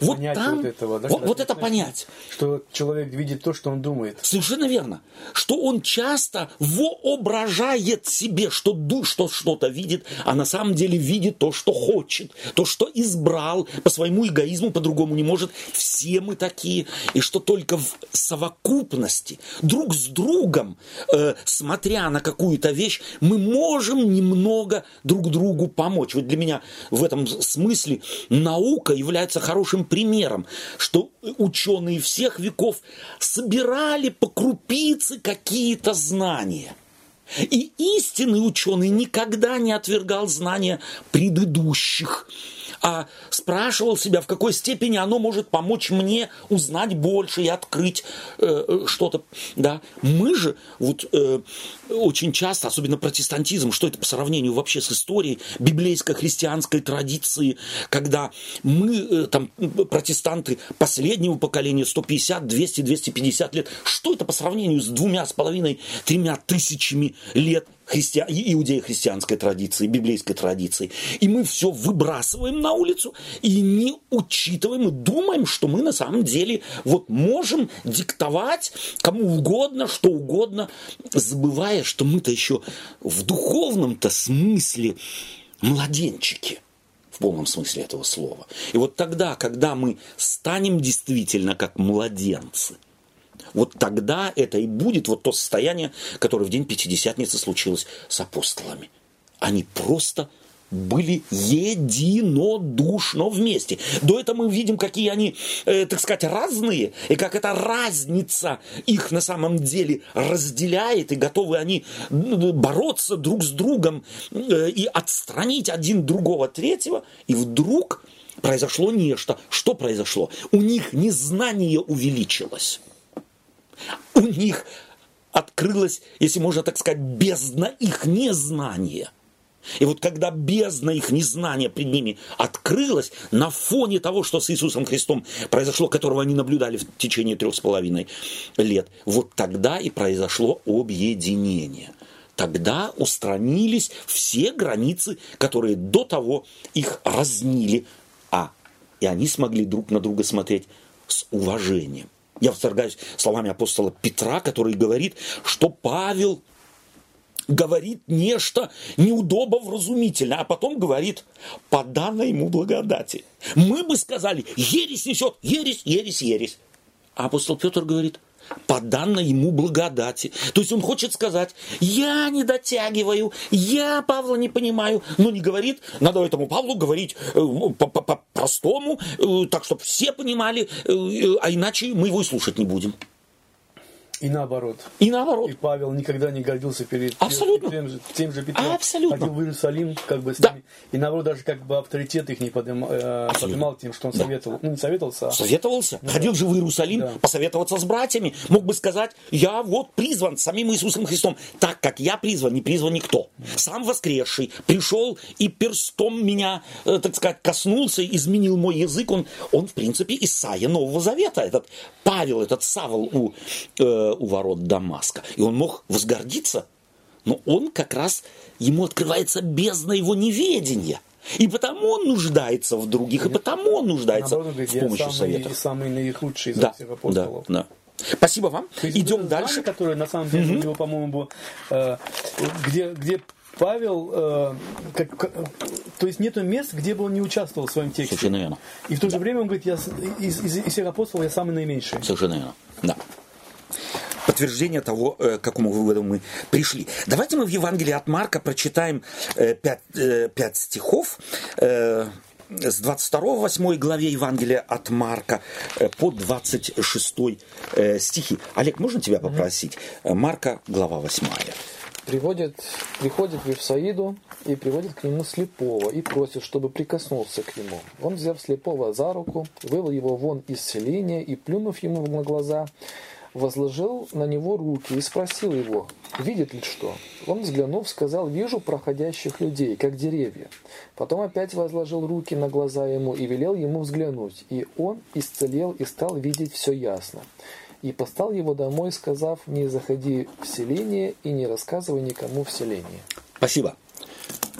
Вот понять там, вот, этого, да, вот, вот это понять. Что человек видит то, что он думает. Совершенно верно. Что он часто воображает себе, что, что что-то видит, а на самом деле видит то, что хочет, то, что избрал по своему эгоизму, по-другому не может. Все мы такие. И что только в совокупности, друг с другом, э, смотря на какую-то вещь, мы можем немного друг другу помочь. Вот для меня в этом смысле наука является хорошим хорошим примером, что ученые всех веков собирали по крупице какие-то знания. И истинный ученый никогда не отвергал знания предыдущих. А спрашивал себя, в какой степени оно может помочь мне узнать больше и открыть э, э что-то. Да? Мы же вот э, очень часто, особенно протестантизм, что это по сравнению вообще с историей библейско-христианской традиции, когда мы, э, там, протестанты последнего поколения, 150, 200, 250 лет, что это по сравнению с двумя с половиной, тремя тысячами лет христи... иудео-христианской традиции, библейской традиции. И мы все выбрасываем на улицу и не учитываем и думаем, что мы на самом деле вот можем диктовать кому угодно, что угодно, забывая, что мы-то еще в духовном-то смысле младенчики в полном смысле этого слова. И вот тогда, когда мы станем действительно как младенцы, вот тогда это и будет вот то состояние, которое в день Пятидесятницы случилось с апостолами. Они просто были единодушно вместе. До этого мы видим, какие они, э, так сказать, разные, и как эта разница их на самом деле разделяет, и готовы они бороться друг с другом э, и отстранить один другого третьего, и вдруг произошло нечто. Что произошло? У них незнание увеличилось у них открылась, если можно так сказать, бездна их незнания. И вот когда бездна их незнания пред ними открылась, на фоне того, что с Иисусом Христом произошло, которого они наблюдали в течение трех с половиной лет, вот тогда и произошло объединение. Тогда устранились все границы, которые до того их разнили, а и они смогли друг на друга смотреть с уважением. Я восторгаюсь словами апостола Петра, который говорит, что Павел говорит нечто неудобо вразумительно, а потом говорит по данной ему благодати. Мы бы сказали, ересь несет, ересь, ересь, ересь. А апостол Петр говорит, по данной ему благодати. То есть он хочет сказать, я не дотягиваю, я Павла не понимаю, но не говорит, надо этому Павлу говорить э, по-простому, э, так, чтобы все понимали, э, а иначе мы его и слушать не будем. И наоборот. И наоборот. И Павел никогда не гордился перед Абсолютно. тем же, тем же Петром. Абсолютно. Ходил в Иерусалим, как бы с да. ними. И наоборот, даже как бы авторитет их не поднимал, э, поднимал тем, что он да. советовал. Ну, не советовался, а... Советовался. Ну, Ходил да. же в Иерусалим да. посоветоваться с братьями. Мог бы сказать, я вот призван самим Иисусом Христом. Так как я призван, не призван никто. Сам воскресший пришел и перстом меня, э, так сказать, коснулся, изменил мой язык. Он, он в принципе, Исаия Нового Завета. Этот Павел, этот Савол у, э, у ворот дома. Маска. И он мог возгордиться, но он как раз, ему открывается бездна его неведения. И потому он нуждается в других, и потому он нуждается Наоборот, в помощи самый, совета. Самый наихудший из да, всех апостолов. Да, да. Спасибо вам. Идем дальше. Знание, которое на самом деле mm-hmm. у него, по-моему, было, э, где, где Павел, э, как, как, то есть нету мест, где бы он не участвовал в своем тексте. Совершенно верно. И в то же время он говорит, я, из, из, из всех апостолов я самый наименьший. Совершенно верно. Да подтверждение того, э, к какому выводу мы пришли. Давайте мы в Евангелии от Марка прочитаем э, пять, э, пять стихов с 22 8 главе Евангелия от Марка по 26 стихи. Олег, можно тебя попросить? Марка, глава 8. Приводит, приходит в Вифсаиду и приводит к нему слепого и просит, чтобы прикоснулся к нему. Он, взяв слепого за руку, вывел его вон из селения и, плюнув ему на глаза, возложил на него руки и спросил его, видит ли что. Он, взглянув, сказал, вижу проходящих людей, как деревья. Потом опять возложил руки на глаза ему и велел ему взглянуть. И он исцелел и стал видеть все ясно. И постал его домой, сказав, не заходи в селение и не рассказывай никому в селении. Спасибо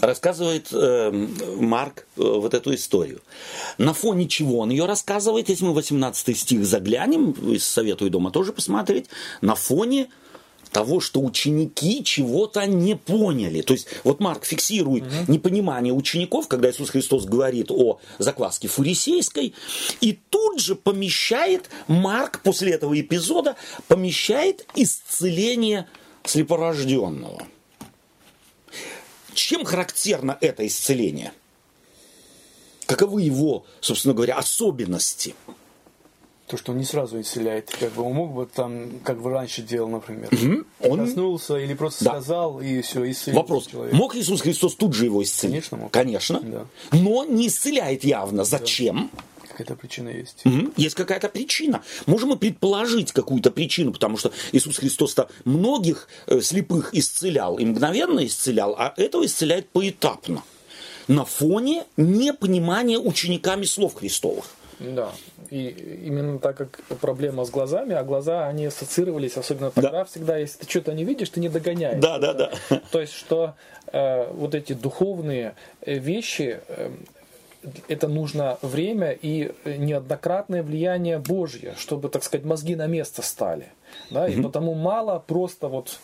рассказывает э, Марк э, вот эту историю. На фоне чего он ее рассказывает, если мы 18 стих заглянем, советую дома тоже посмотреть, на фоне того, что ученики чего-то не поняли. То есть вот Марк фиксирует угу. непонимание учеников, когда Иисус Христос говорит о закваске фарисейской, и тут же помещает, Марк после этого эпизода помещает исцеление слепорожденного. Чем характерно это исцеление? Каковы его, собственно говоря, особенности? то, что он не сразу исцеляет. Как бы он мог бы там, как бы раньше делал, например. Угу. Он проснулся или просто да. сказал, и все, исцелил Вопрос. Человека. Мог Иисус Христос тут же его исцелить? Конечно мог. Конечно. Да. Но не исцеляет явно. Зачем? Да. Какая-то причина есть. Угу. Есть какая-то причина. Можем мы предположить какую-то причину, потому что Иисус Христос-то многих э, слепых исцелял и мгновенно исцелял, а этого исцеляет поэтапно. На фоне непонимания учениками слов Христовых. Да. И именно так как проблема с глазами, а глаза, они ассоциировались, особенно тогда да. всегда, если ты что-то не видишь, ты не догоняешь. Да, да, да. То есть, что э, вот эти духовные э, вещи, э, это нужно время и неоднократное влияние Божье, чтобы, так сказать, мозги на место стали. Да? И потому мало просто вот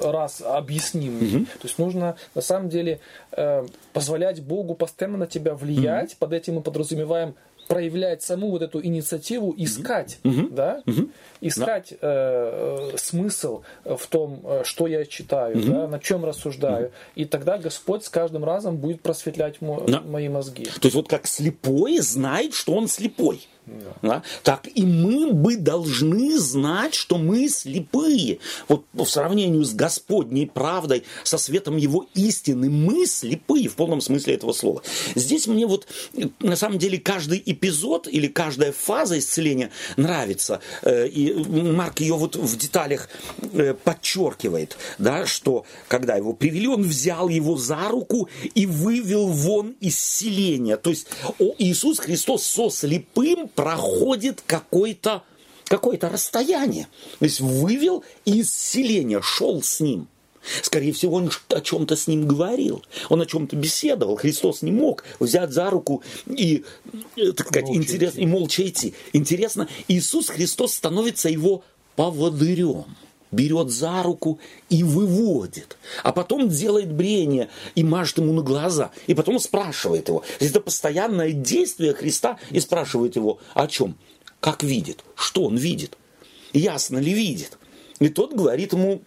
раз объясним. Угу. То есть нужно на самом деле э, позволять Богу постоянно на тебя влиять. Угу. Под этим мы подразумеваем проявлять саму вот эту инициативу, искать, угу. да, угу. искать э, смысл в том, э, что я читаю, угу. да, на чем рассуждаю, угу. и тогда Господь с каждым разом будет просветлять мо- да. мои мозги. То есть вот как слепой знает, что он слепой. Да. Да? Так и мы бы должны знать, что мы слепые. Вот в сравнении с Господней правдой, со светом Его истины, мы слепые в полном смысле этого слова. Здесь мне вот на самом деле каждый эпизод или каждая фаза исцеления нравится. Э, и Марк ее вот в деталях э, подчеркивает, да, что когда его привели, он взял его за руку и вывел вон из селения. То есть Иисус Христос со слепым проходит какое-то какое-то расстояние. То есть вывел из селения, шел с ним. Скорее всего, он о чем-то с ним говорил. Он о чем-то беседовал. Христос не мог взять за руку и, э, так сказать, молча интересно, идти. и молча идти. Интересно, Иисус Христос становится его поводырем берет за руку и выводит. А потом делает брение и мажет ему на глаза. И потом спрашивает его. Это постоянное действие Христа и спрашивает его о чем? Как видит? Что он видит? Ясно ли видит? И тот говорит ему,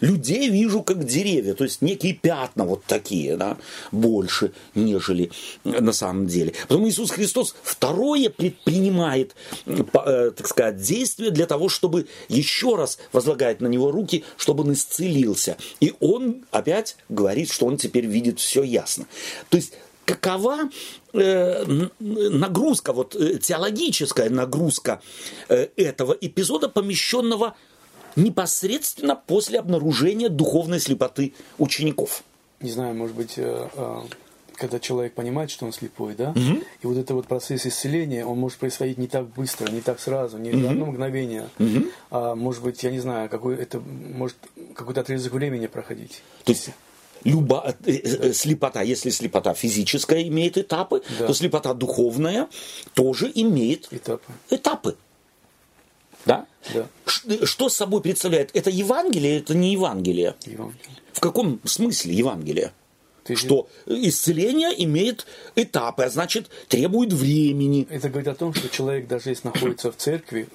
людей вижу как деревья, то есть некие пятна вот такие, да, больше, нежели на самом деле. Потом Иисус Христос второе предпринимает, э, так сказать, действие для того, чтобы еще раз возлагать на него руки, чтобы он исцелился. И он опять говорит, что он теперь видит все ясно. То есть какова э, нагрузка, вот э, теологическая нагрузка этого эпизода, помещенного непосредственно после обнаружения духовной слепоты учеников. Не знаю, может быть, э, э, когда человек понимает, что он слепой, да, угу. и вот это вот процесс исцеления, он может происходить не так быстро, не так сразу, не угу. в одно мгновение, угу. а может быть, я не знаю, какой это может какой-то отрезок времени проходить. То есть Люба, э, э, слепота, если слепота физическая имеет этапы, да. то слепота духовная тоже имеет этапы. этапы. Да? Да. Что собой представляет? Это Евангелие, это не Евангелие? Евангелие. В каком смысле Евангелие? Ты что исцеление имеет этапы, а значит требует времени. Это говорит о том, что человек даже если находится в церкви,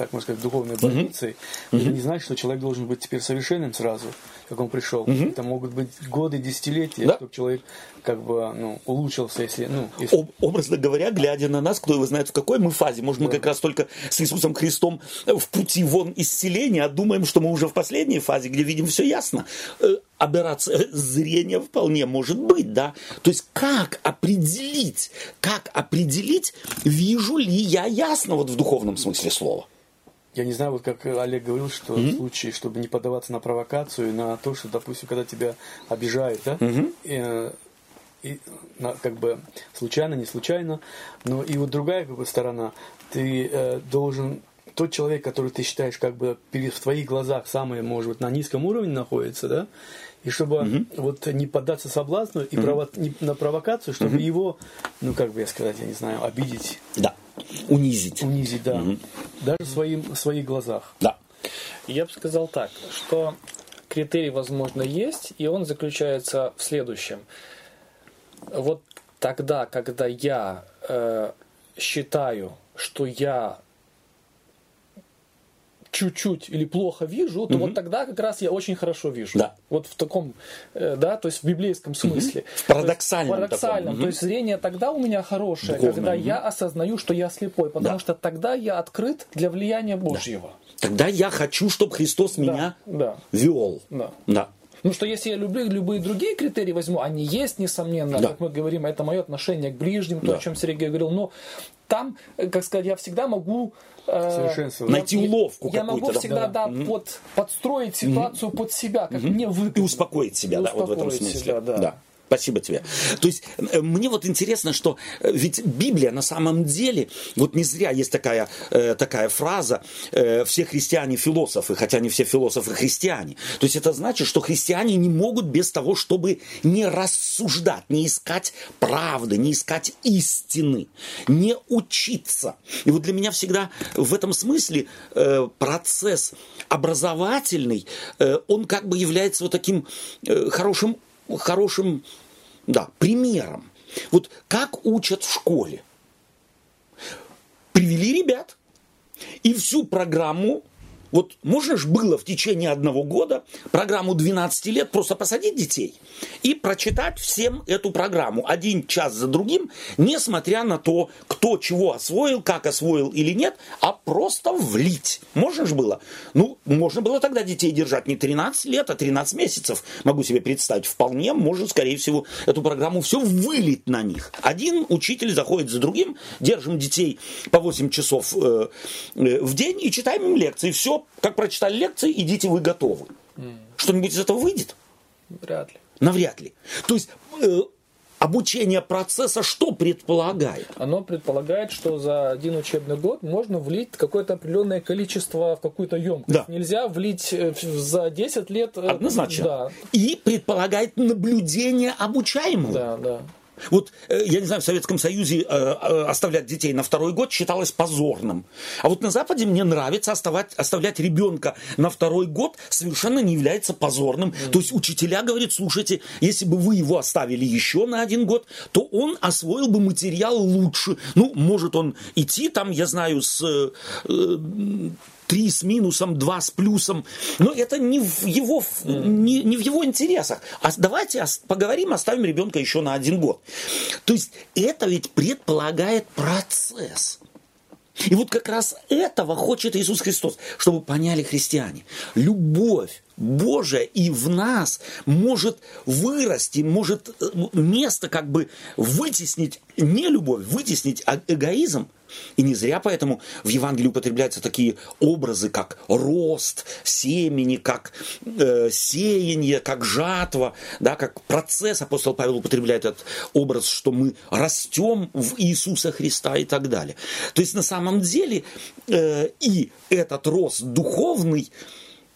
так можно сказать, в духовной больнице, uh-huh. это не значит, что человек должен быть теперь совершенным сразу, как он пришел. Uh-huh. Это могут быть годы, десятилетия, да. чтобы человек как бы ну, улучшился, если... Ну, если... Об, образно говоря, глядя на нас, кто его знает, в какой мы фазе. Может, да. мы как раз только с Иисусом Христом в пути вон исцеления, а думаем, что мы уже в последней фазе, где видим все ясно. Э, аберрация зрения вполне может быть, да. То есть как определить, как определить, вижу ли я ясно вот в духовном смысле слова? Я не знаю, вот как Олег говорил, что mm-hmm. в случае, чтобы не поддаваться на провокацию, на то, что, допустим, когда тебя обижают, да, mm-hmm. и, и, на, как бы случайно, не случайно, но и вот другая как бы сторона, ты э, должен тот человек, который ты считаешь как бы перед, в твоих глазах самый, может быть, на низком уровне находится, да, и чтобы mm-hmm. вот не поддаться соблазну и mm-hmm. прово- не, на провокацию, чтобы mm-hmm. его, ну как бы я сказать, я не знаю, обидеть. Да. Унизить. Унизить, да. Угу. Даже своим, в своих глазах. Да. Я бы сказал так, что критерий, возможно, есть, и он заключается в следующем. Вот тогда, когда я э, считаю, что я чуть-чуть или плохо вижу, то угу. вот тогда как раз я очень хорошо вижу. Да. Вот в таком, э, да, то есть в библейском смысле. Угу. В парадоксальном. То есть, парадоксальном. Угу. То есть зрение тогда у меня хорошее, Духовное. когда угу. я осознаю, что я слепой, потому да. что тогда я открыт для влияния Божьего. Да. Тогда я хочу, чтобы Христос да. меня да. вел. Да. да. Ну что если я люблю любые другие критерии возьму, они есть, несомненно, да. как мы говорим, это мое отношение к ближним, то, да. о чем Сергей говорил, но там, э, как сказать, я всегда могу э, найти уловку Я могу да? всегда да. Да, под, подстроить ситуацию mm под себя, как mm мне выгодно. И успокоить себя, и да, успокоить вот в этом смысле. Себя, да. да. Спасибо тебе. То есть э, мне вот интересно, что э, ведь Библия на самом деле, вот не зря есть такая, э, такая фраза «все христиане философы», хотя не все философы христиане. То есть это значит, что христиане не могут без того, чтобы не рассуждать, не искать правды, не искать истины, не учиться. И вот для меня всегда в этом смысле процесс образовательный, он как бы является вот таким хорошим хорошим да, примером. Вот как учат в школе. Привели ребят, и всю программу вот можно же было в течение одного года программу 12 лет просто посадить детей и прочитать всем эту программу один час за другим, несмотря на то, кто чего освоил, как освоил или нет, а просто влить. Можно же было? Ну, можно было тогда детей держать не 13 лет, а 13 месяцев. Могу себе представить. Вполне можно, скорее всего, эту программу все вылить на них. Один учитель заходит за другим, держим детей по 8 часов э, э, в день и читаем им лекции. Все как прочитали лекции, идите, вы готовы. Mm. Что-нибудь из этого выйдет? Вряд ли. Навряд ли. То есть э, обучение процесса что предполагает? Оно предполагает, что за один учебный год можно влить какое-то определенное количество в какую-то емкость. Да. Нельзя влить э, за 10 лет... Э, Однозначно. Да. И предполагает наблюдение обучаемого. Да, да. Вот, э, я не знаю, в Советском Союзе э, э, оставлять детей на второй год считалось позорным. А вот на Западе мне нравится оставать, оставлять ребенка на второй год совершенно не является позорным. Mm. То есть учителя говорят, слушайте, если бы вы его оставили еще на один год, то он освоил бы материал лучше. Ну, может он идти там, я знаю, с 3 с минусом, 2 с плюсом. Но это не в его, не, не в его интересах. А давайте поговорим, оставим ребенка еще на один год. То есть это ведь предполагает процесс. И вот как раз этого хочет Иисус Христос, чтобы поняли христиане. Любовь Божия и в нас может вырасти, может э, место как бы вытеснить не любовь, вытеснить а эгоизм. И не зря поэтому в Евангелии употребляются такие образы, как рост семени, как э, сеяние, как жатва, да, как процесс. Апостол Павел употребляет этот образ, что мы растем в Иисуса Христа и так далее. То есть на самом деле э, и этот рост духовный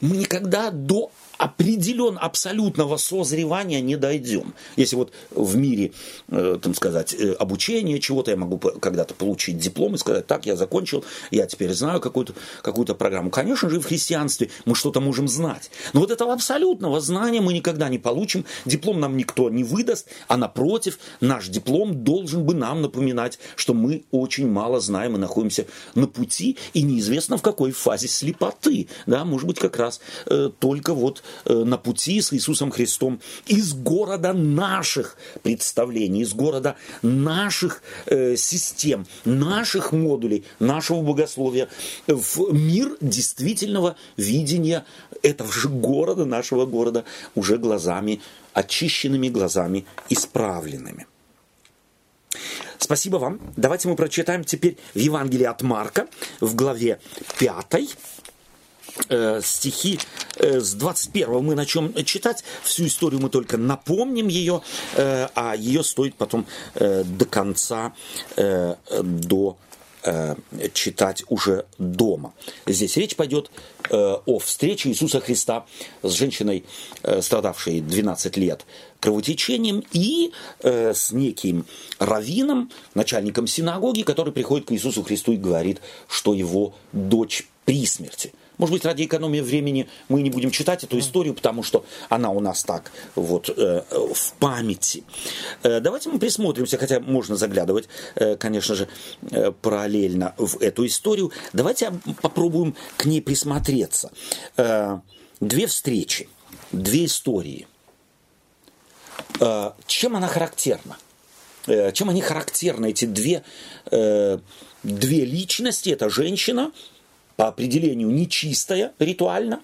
мы никогда до определен абсолютного созревания не дойдем. Если вот в мире, э, там сказать, э, обучение чего-то, я могу когда-то получить диплом и сказать, так, я закончил, я теперь знаю какую-то какую программу. Конечно же, в христианстве мы что-то можем знать. Но вот этого абсолютного знания мы никогда не получим. Диплом нам никто не выдаст, а напротив, наш диплом должен бы нам напоминать, что мы очень мало знаем и находимся на пути, и неизвестно в какой фазе слепоты. Да, может быть, как раз э, только вот на пути с Иисусом Христом из города наших представлений, из города наших э, систем, наших модулей, нашего богословия в мир действительного видения этого же города, нашего города, уже глазами, очищенными глазами, исправленными. Спасибо вам. Давайте мы прочитаем теперь в Евангелии от Марка в главе 5 э, стихи э, с 21 мы начнем читать. Всю историю мы только напомним ее, э, а ее стоит потом э, до конца, до читать уже дома. Здесь речь пойдет о встрече Иисуса Христа с женщиной, страдавшей 12 лет кровотечением, и с неким раввином, начальником синагоги, который приходит к Иисусу Христу и говорит, что его дочь при смерти – Может быть, ради экономии времени мы не будем читать эту историю, потому что она у нас так вот э, в памяти. Э, давайте мы присмотримся, хотя можно заглядывать, э, конечно же, э, параллельно в эту историю. Давайте попробуем к ней присмотреться. Э, две встречи, две истории. Э, чем она характерна? Э, чем они характерны, эти две, э, две личности? Это женщина – по определению нечистая ритуально,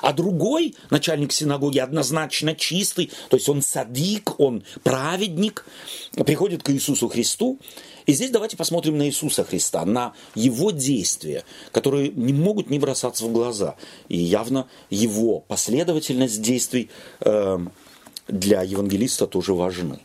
а другой начальник синагоги однозначно чистый, то есть он садик, он праведник, приходит к Иисусу Христу. И здесь давайте посмотрим на Иисуса Христа, на его действия, которые не могут не бросаться в глаза. И явно его последовательность действий э, для евангелиста тоже важны.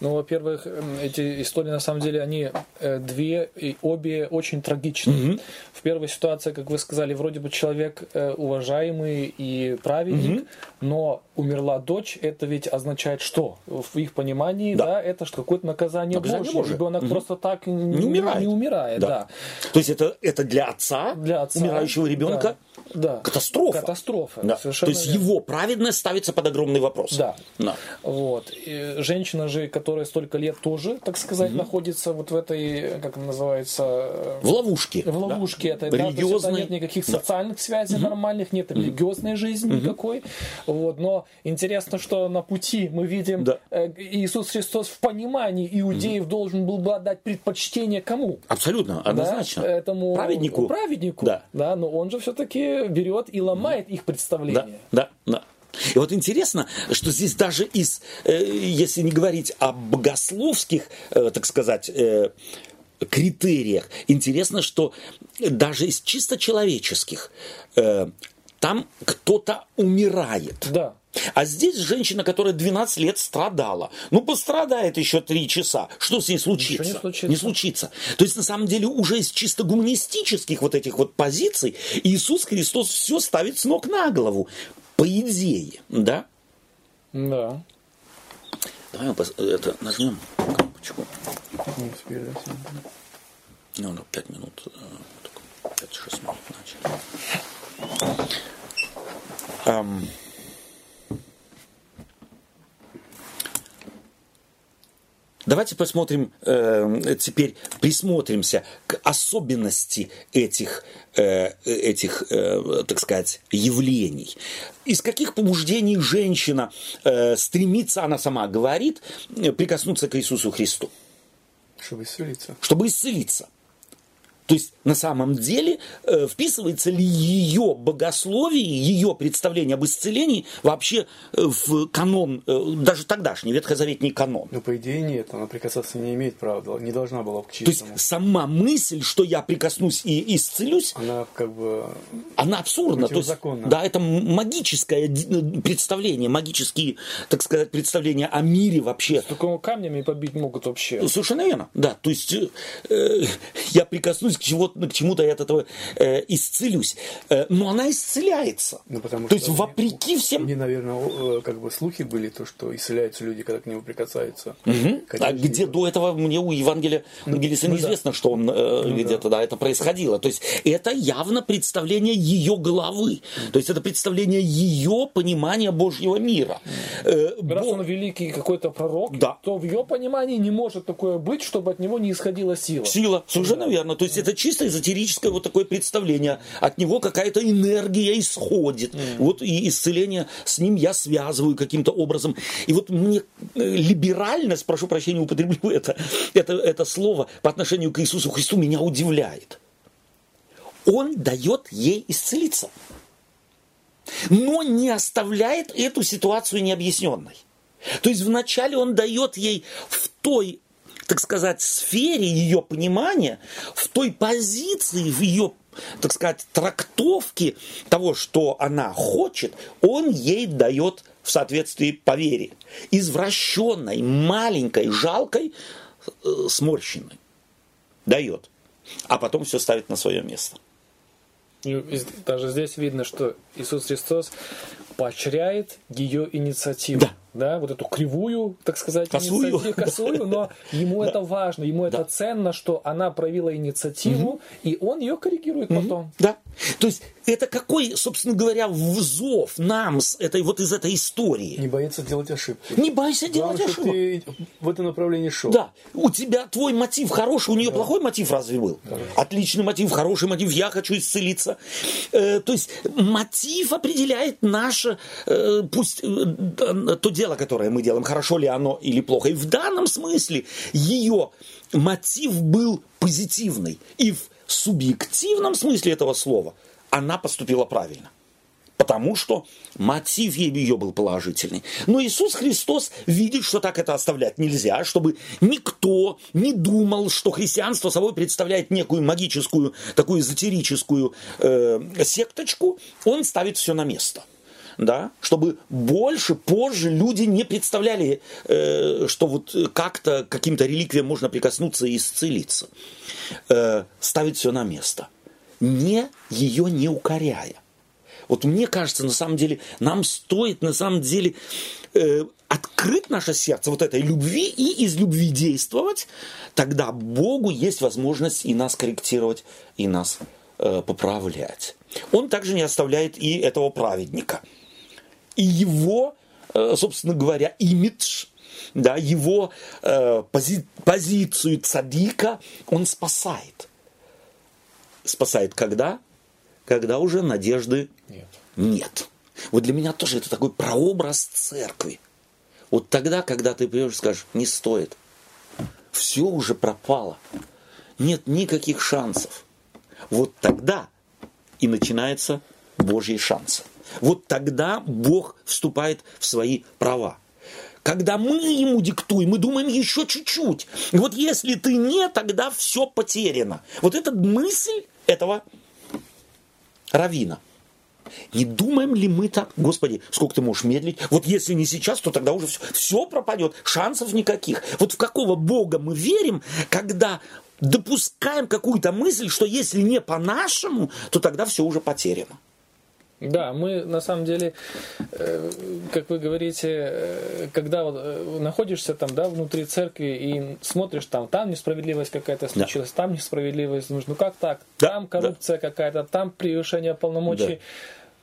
Ну, во-первых, эти истории, на самом деле, они э, две, и обе очень трагичны. Mm-hmm. В первой ситуации, как вы сказали, вроде бы человек э, уважаемый и праведник, mm-hmm. но умерла дочь, это ведь означает что? В их понимании, да, да это что какое-то наказание, наказание Божье. Божье. Ребенок mm-hmm. просто так не, не умирает. Не умирает да. Да. То есть это, это для отца, для отца умирающего ребенка да. да. катастрофа. Катастрофа. Да. То есть верно. его праведность ставится под огромный вопрос. Да. да. Вот. И женщина же, которая столько лет тоже, так сказать, угу. находится вот в этой, как она называется... Э, в ловушке. В ловушке. Да. Это, Религиозной... да, нет никаких да. социальных связей угу. нормальных, нет угу. религиозной жизни угу. никакой. Вот. Но интересно, что на пути мы видим да. Э, Иисус Христос в понимании иудеев угу. должен был бы отдать предпочтение кому? Абсолютно, однозначно. Да? Этому праведнику. Праведнику. Да. да. Но он же все-таки берет и ломает угу. их представление. Да, да, да. И вот интересно, что здесь даже из, э, если не говорить о богословских, э, так сказать, э, критериях, интересно, что даже из чисто человеческих там кто-то умирает. Да. А здесь женщина, которая 12 лет страдала. Ну, пострадает еще 3 часа. Что с ней случится? не случится. Не случится. То есть, на самом деле, уже из чисто гуманистических вот этих вот позиций Иисус Христос все ставит с ног на голову по идее, да? Да. Давай мы это нажмем кнопочку. Не успели, Ну, ну, 5 минут, 5-6 э, минут начали. Um, Давайте посмотрим, э, теперь присмотримся к особенности этих, э, этих э, так сказать, явлений. Из каких побуждений женщина э, стремится, она сама говорит, прикоснуться к Иисусу Христу? Чтобы исцелиться. Чтобы исцелиться. То есть на самом деле э, вписывается ли ее богословие, ее представление об исцелении вообще э, в канон, э, даже тогдашний ветхозаветний канон? Ну, по идее, нет. Она прикасаться не имеет права, не должна была к чистому. То есть сама мысль, что я прикоснусь и исцелюсь, она как бы... Она абсурдна. То есть, да, это магическое представление, магические, так сказать, представления о мире вообще. Только камнями побить могут вообще. Совершенно верно, да. То есть э, я прикоснусь к, чего, к чему-то я от этого э, исцелюсь. Э, но она исцеляется. Ну, потому то есть, вопреки мне, всем... Мне, наверное, э, как бы слухи были, то, что исцеляются люди, когда к нему прикасаются. Угу. А где до этого мне у Евангелия ну, Ангелиса ну, неизвестно, да. что он э, ну, где-то, да. да, это происходило. То есть, это явно представление ее головы. То есть, это представление ее понимания Божьего мира. Э, Раз Бог... он великий какой-то пророк, да. то в ее понимании не может такое быть, чтобы от него не исходила сила. Сила, совершенно да. верно. То есть, это чисто эзотерическое вот такое представление. От него какая-то энергия исходит. Mm. Вот и исцеление с ним я связываю каким-то образом. И вот мне э, либеральность, прошу прощения, употреблю это, это, это слово по отношению к Иисусу Христу меня удивляет. Он дает ей исцелиться. Но не оставляет эту ситуацию необъясненной. То есть вначале он дает ей в той так сказать, сфере ее понимания, в той позиции, в ее так сказать, трактовке того, что она хочет, он ей дает в соответствии по вере. Извращенной, маленькой, жалкой, э, сморщенной. Дает. А потом все ставит на свое место. Даже здесь видно, что Иисус Христос поощряет ее инициативу. Да. Да, вот эту кривую, так сказать, Косую. инициативу, косую, но ему это важно, ему это ценно, что она проявила инициативу, и он ее корректирует потом. Да. То есть это какой, собственно говоря, взов нам с этой, вот из этой истории? Не боится делать ошибки. Не бойся делать Главное, ошибок. ты в этом направлении шел. Да, у тебя твой мотив хороший, у нее плохой мотив разве был? Отличный мотив, хороший мотив, я хочу исцелиться. Э, то есть мотив определяет наше, э, пусть э, то дело, которое мы делаем, хорошо ли оно или плохо. И в данном смысле ее мотив был позитивный. И в субъективном смысле этого слова она поступила правильно. Потому что мотив ее был положительный. Но Иисус Христос видит, что так это оставлять нельзя, чтобы никто не думал, что христианство собой представляет некую магическую, такую эзотерическую э, секточку. Он ставит все на место. Да, чтобы больше, позже люди не представляли, э, что вот как-то каким-то реликвиям можно прикоснуться и исцелиться. Э, ставит все на место, не ее не укоряя. Вот мне кажется, на самом деле, нам стоит на самом деле э, открыть наше сердце вот этой любви и из любви действовать, тогда Богу есть возможность и нас корректировать, и нас э, поправлять. Он также не оставляет и этого праведника. И его, э, собственно говоря, имидж, да, его э, пози- позицию цадика он спасает. Спасает когда? Когда уже надежды Нет. нет. Вот для меня тоже это такой прообраз церкви. Вот тогда, когда ты придешь и скажешь, не стоит, все уже пропало, нет никаких шансов. Вот тогда и начинается Божьи шансы. Вот тогда Бог вступает в свои права. Когда мы ему диктуем, мы думаем еще чуть-чуть. Вот если ты не, тогда все потеряно. Вот эта мысль этого равина. Не думаем ли мы так, Господи, сколько ты можешь медлить? Вот если не сейчас, то тогда уже все, все пропадет, шансов никаких. Вот в какого Бога мы верим, когда допускаем какую-то мысль, что если не по-нашему, то тогда все уже потеряно. Да, мы на самом деле, э, как вы говорите, э, когда вот, э, находишься там, да, внутри церкви и смотришь там, там несправедливость какая-то случилась, там несправедливость, ну как так, Да, там коррупция какая-то, там превышение полномочий,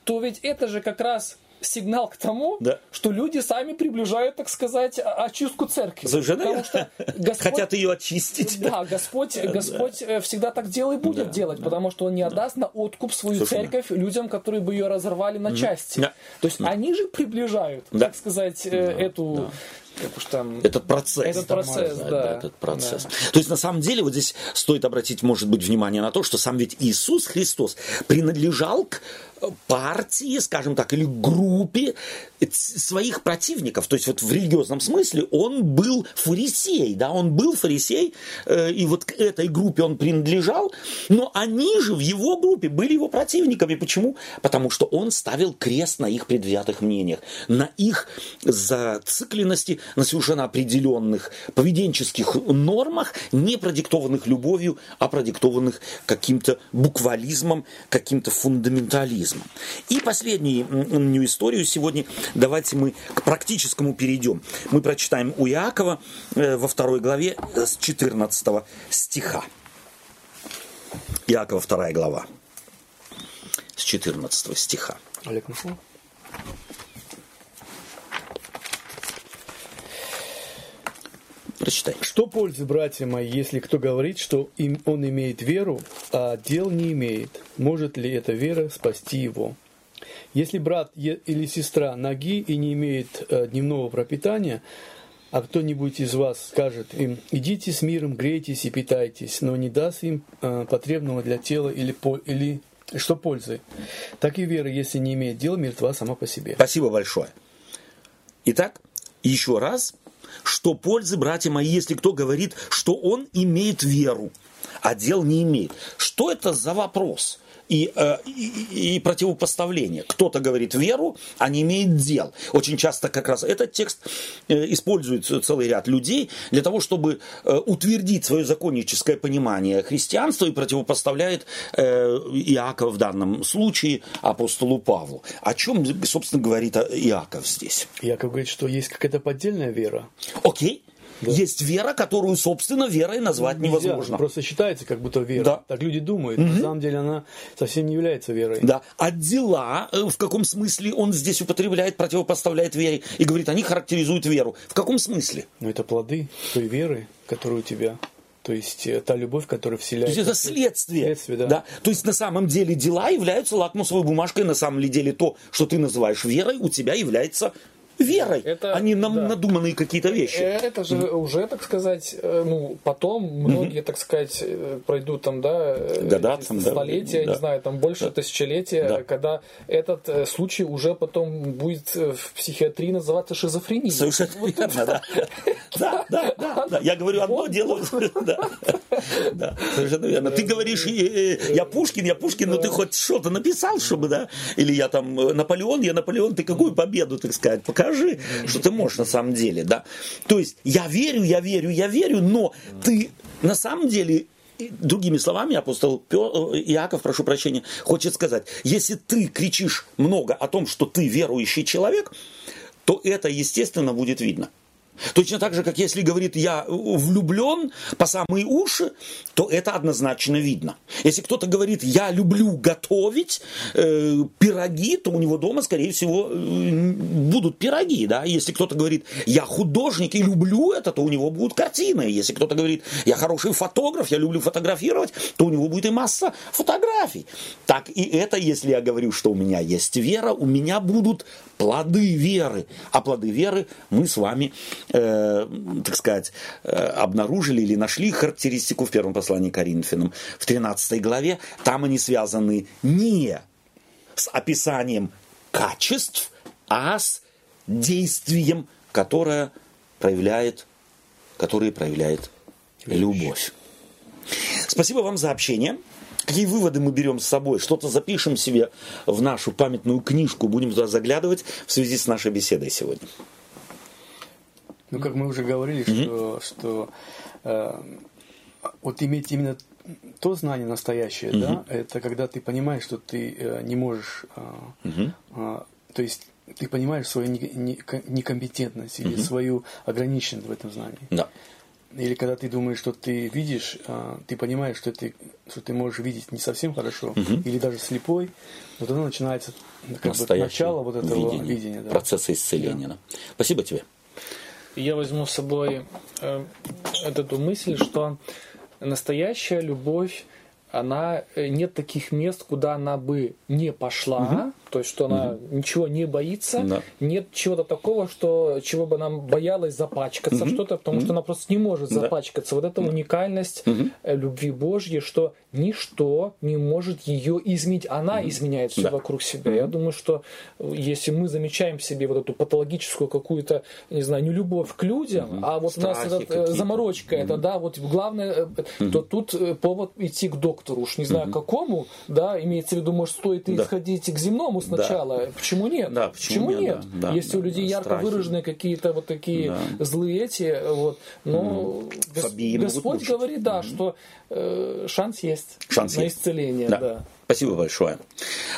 то ведь это же как раз сигнал к тому, Да. что люди сами приближают, так сказать, очистку церкви. Совершенно Потому что Господь- Хотят ее очистить. Да, Господь, Господь э, всегда так делал и будет делать, потому что Он не отдаст на откуп свою Слушай, церковь людям, которые бы ее разорвали на части. Да. То есть они же приближают, Да. так сказать, э, эту, как уж там, Этот процесс. Этот процесс, Можно да. Этот процесс. То есть, на самом деле, вот здесь стоит обратить, может быть, внимание на то, что сам ведь Иисус Христос принадлежал к партии, скажем так, или группе своих противников. То есть, вот в религиозном смысле он был фарисей, да, он был фарисей, э, и вот к этой группе он принадлежал, но они же в его группе были его противниками. Почему? Потому что он ставил крест на их предвзятых мнениях, на их зацикленности, на совершенно определенных поведенческих нормах, не продиктованных любовью, а продиктованных каким-то буквализмом, каким-то фундаментализмом. И последнюю историю сегодня давайте мы к практическому перейдем. Мы прочитаем у Иакова э, во второй главе э, с 14 стиха. Иакова вторая глава с 14 стиха. Олег нашел? Прочитай. Что пользы, братья мои, если кто говорит, что им он имеет веру, а дел не имеет? Может ли эта вера спасти его? Если брат или сестра ноги и не имеет э, дневного пропитания, а кто-нибудь из вас скажет им, идите с миром, грейтесь и питайтесь, но не даст им э, потребного для тела или, или что пользы? Так и вера, если не имеет дела, мертва сама по себе. Спасибо большое. Итак, еще раз, что пользы, братья мои, если кто говорит, что он имеет веру, а дел не имеет. Что это за вопрос? И, э, и, и противопоставление. Кто-то говорит веру, а не имеет дел. Очень часто как раз этот текст э, использует целый ряд людей для того, чтобы э, утвердить свое законническое понимание христианства и противопоставляет Иаков в данном случае апостолу Павлу. О чем, собственно, говорит Иаков здесь? Иаков говорит, что есть какая-то поддельная вера. Окей. Да. Есть вера, которую, собственно, верой назвать Нельзя, невозможно. Просто считается как будто вера. Да. Так люди думают. Угу. На самом деле она совсем не является верой. Да. А дела, э, в каком смысле он здесь употребляет, противопоставляет вере и говорит, они характеризуют веру. В каком смысле? Ну, это плоды той веры, которая у тебя. То есть э, та любовь, которая вселяется. То есть это следствие. следствие да. Да? То есть на самом деле дела являются лакмусовой бумажкой, на самом деле то, что ты называешь верой, у тебя является верой, это, а не нам да. надуманные какие-то вещи. Э, это же mm-hmm. уже, так сказать, э, ну, потом многие, mm-hmm. так сказать, э, пройдут там, да, Года, там, столетия, да. не знаю, там больше да. тысячелетия, да. когда этот случай уже потом будет в психиатрии называться шизофренией. Совершенно вот верно, да. Да, да, да, да. Я говорю одно, делаю... Да, совершенно верно. Ты говоришь, я Пушкин, я Пушкин, но ты хоть что-то написал, чтобы, да? Или я там Наполеон, я Наполеон, ты какую победу, так сказать, пока покажи, что ты можешь на самом деле, да. То есть я верю, я верю, я верю, но ты на самом деле Другими словами, апостол Петр, Иаков, прошу прощения, хочет сказать, если ты кричишь много о том, что ты верующий человек, то это, естественно, будет видно. Точно так же, как если говорит «я влюблен по самые уши», то это однозначно видно. Если кто-то говорит «я люблю готовить э, пироги», то у него дома, скорее всего, э, будут пироги. Да? Если кто-то говорит «я художник и люблю это», то у него будут картины. Если кто-то говорит «я хороший фотограф, я люблю фотографировать», то у него будет и масса фотографий. Так и это, если я говорю, что у меня есть вера, у меня будут плоды веры. А плоды веры мы с вами э, так сказать, э, обнаружили или нашли характеристику в первом послании Коринфянам в 13 главе. Там они связаны не с описанием качеств, а с действием, которое проявляет, которое проявляет любовь. Спасибо вам за общение. Какие выводы мы берем с собой? Что-то запишем себе в нашу памятную книжку, будем туда заглядывать в связи с нашей беседой сегодня. Ну, как мы уже говорили, mm-hmm. что, что э, вот иметь именно то знание настоящее, mm-hmm. да, это когда ты понимаешь, что ты э, не можешь, э, mm-hmm. э, то есть ты понимаешь свою некомпетентность или mm-hmm. свою ограниченность в этом знании. Да. Или когда ты думаешь, что ты видишь, э, ты понимаешь, что ты, что ты можешь видеть не совсем хорошо, mm-hmm. или даже слепой, вот тогда начинается как бы, начало вот этого видения, видения да. процесса исцеления. Да. Да. Спасибо тебе я возьму с собой э, эту мысль, что настоящая любовь, она э, нет таких мест, куда она бы не пошла, угу. то есть что она угу. ничего не боится, да. нет чего-то такого, что чего бы она боялась запачкаться угу. что-то, потому угу. что она просто не может да. запачкаться. Вот эта угу. уникальность угу. любви Божьей, что ничто не может ее изменить. Она mm изменяет все да. вокруг себя. mm Я думаю, что э, если мы замечаем в себе вот эту патологическую какую-то, не знаю, не любовь к людям, mm а вот Страхи у нас эта э, заморочка, mm это, да, вот главное, mm то тут повод идти к доктору. Уж не знаю mm какому, да, имеется в виду, может, стоит да. исходить к земному сначала. Да. Почему нет? Да, почему, почему нет? Да, если да, у людей да, ярко страхи. выражены какие-то вот такие да. злые эти, вот, но mm Господь говорит, да, mm что э, шанс есть шанс на есть. исцеление. Да. да. Спасибо большое.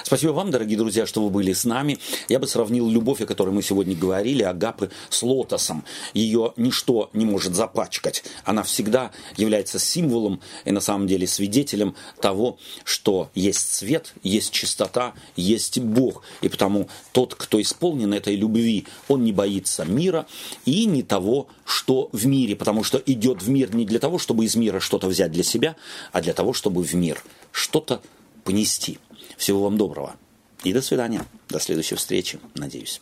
Спасибо вам, дорогие друзья, что вы были с нами. Я бы сравнил любовь, о которой мы сегодня говорили, Агапы с лотосом. Ее ничто не может запачкать. Она всегда является символом и на самом деле свидетелем того, что есть свет, есть чистота, есть Бог. И потому тот, кто исполнен этой любви, он не боится мира и не того, что в мире, потому что идет в мир не для того, чтобы из мира что-то взять для себя, а для того, чтобы в мир что-то понести. Всего вам доброго. И до свидания. До следующей встречи, надеюсь.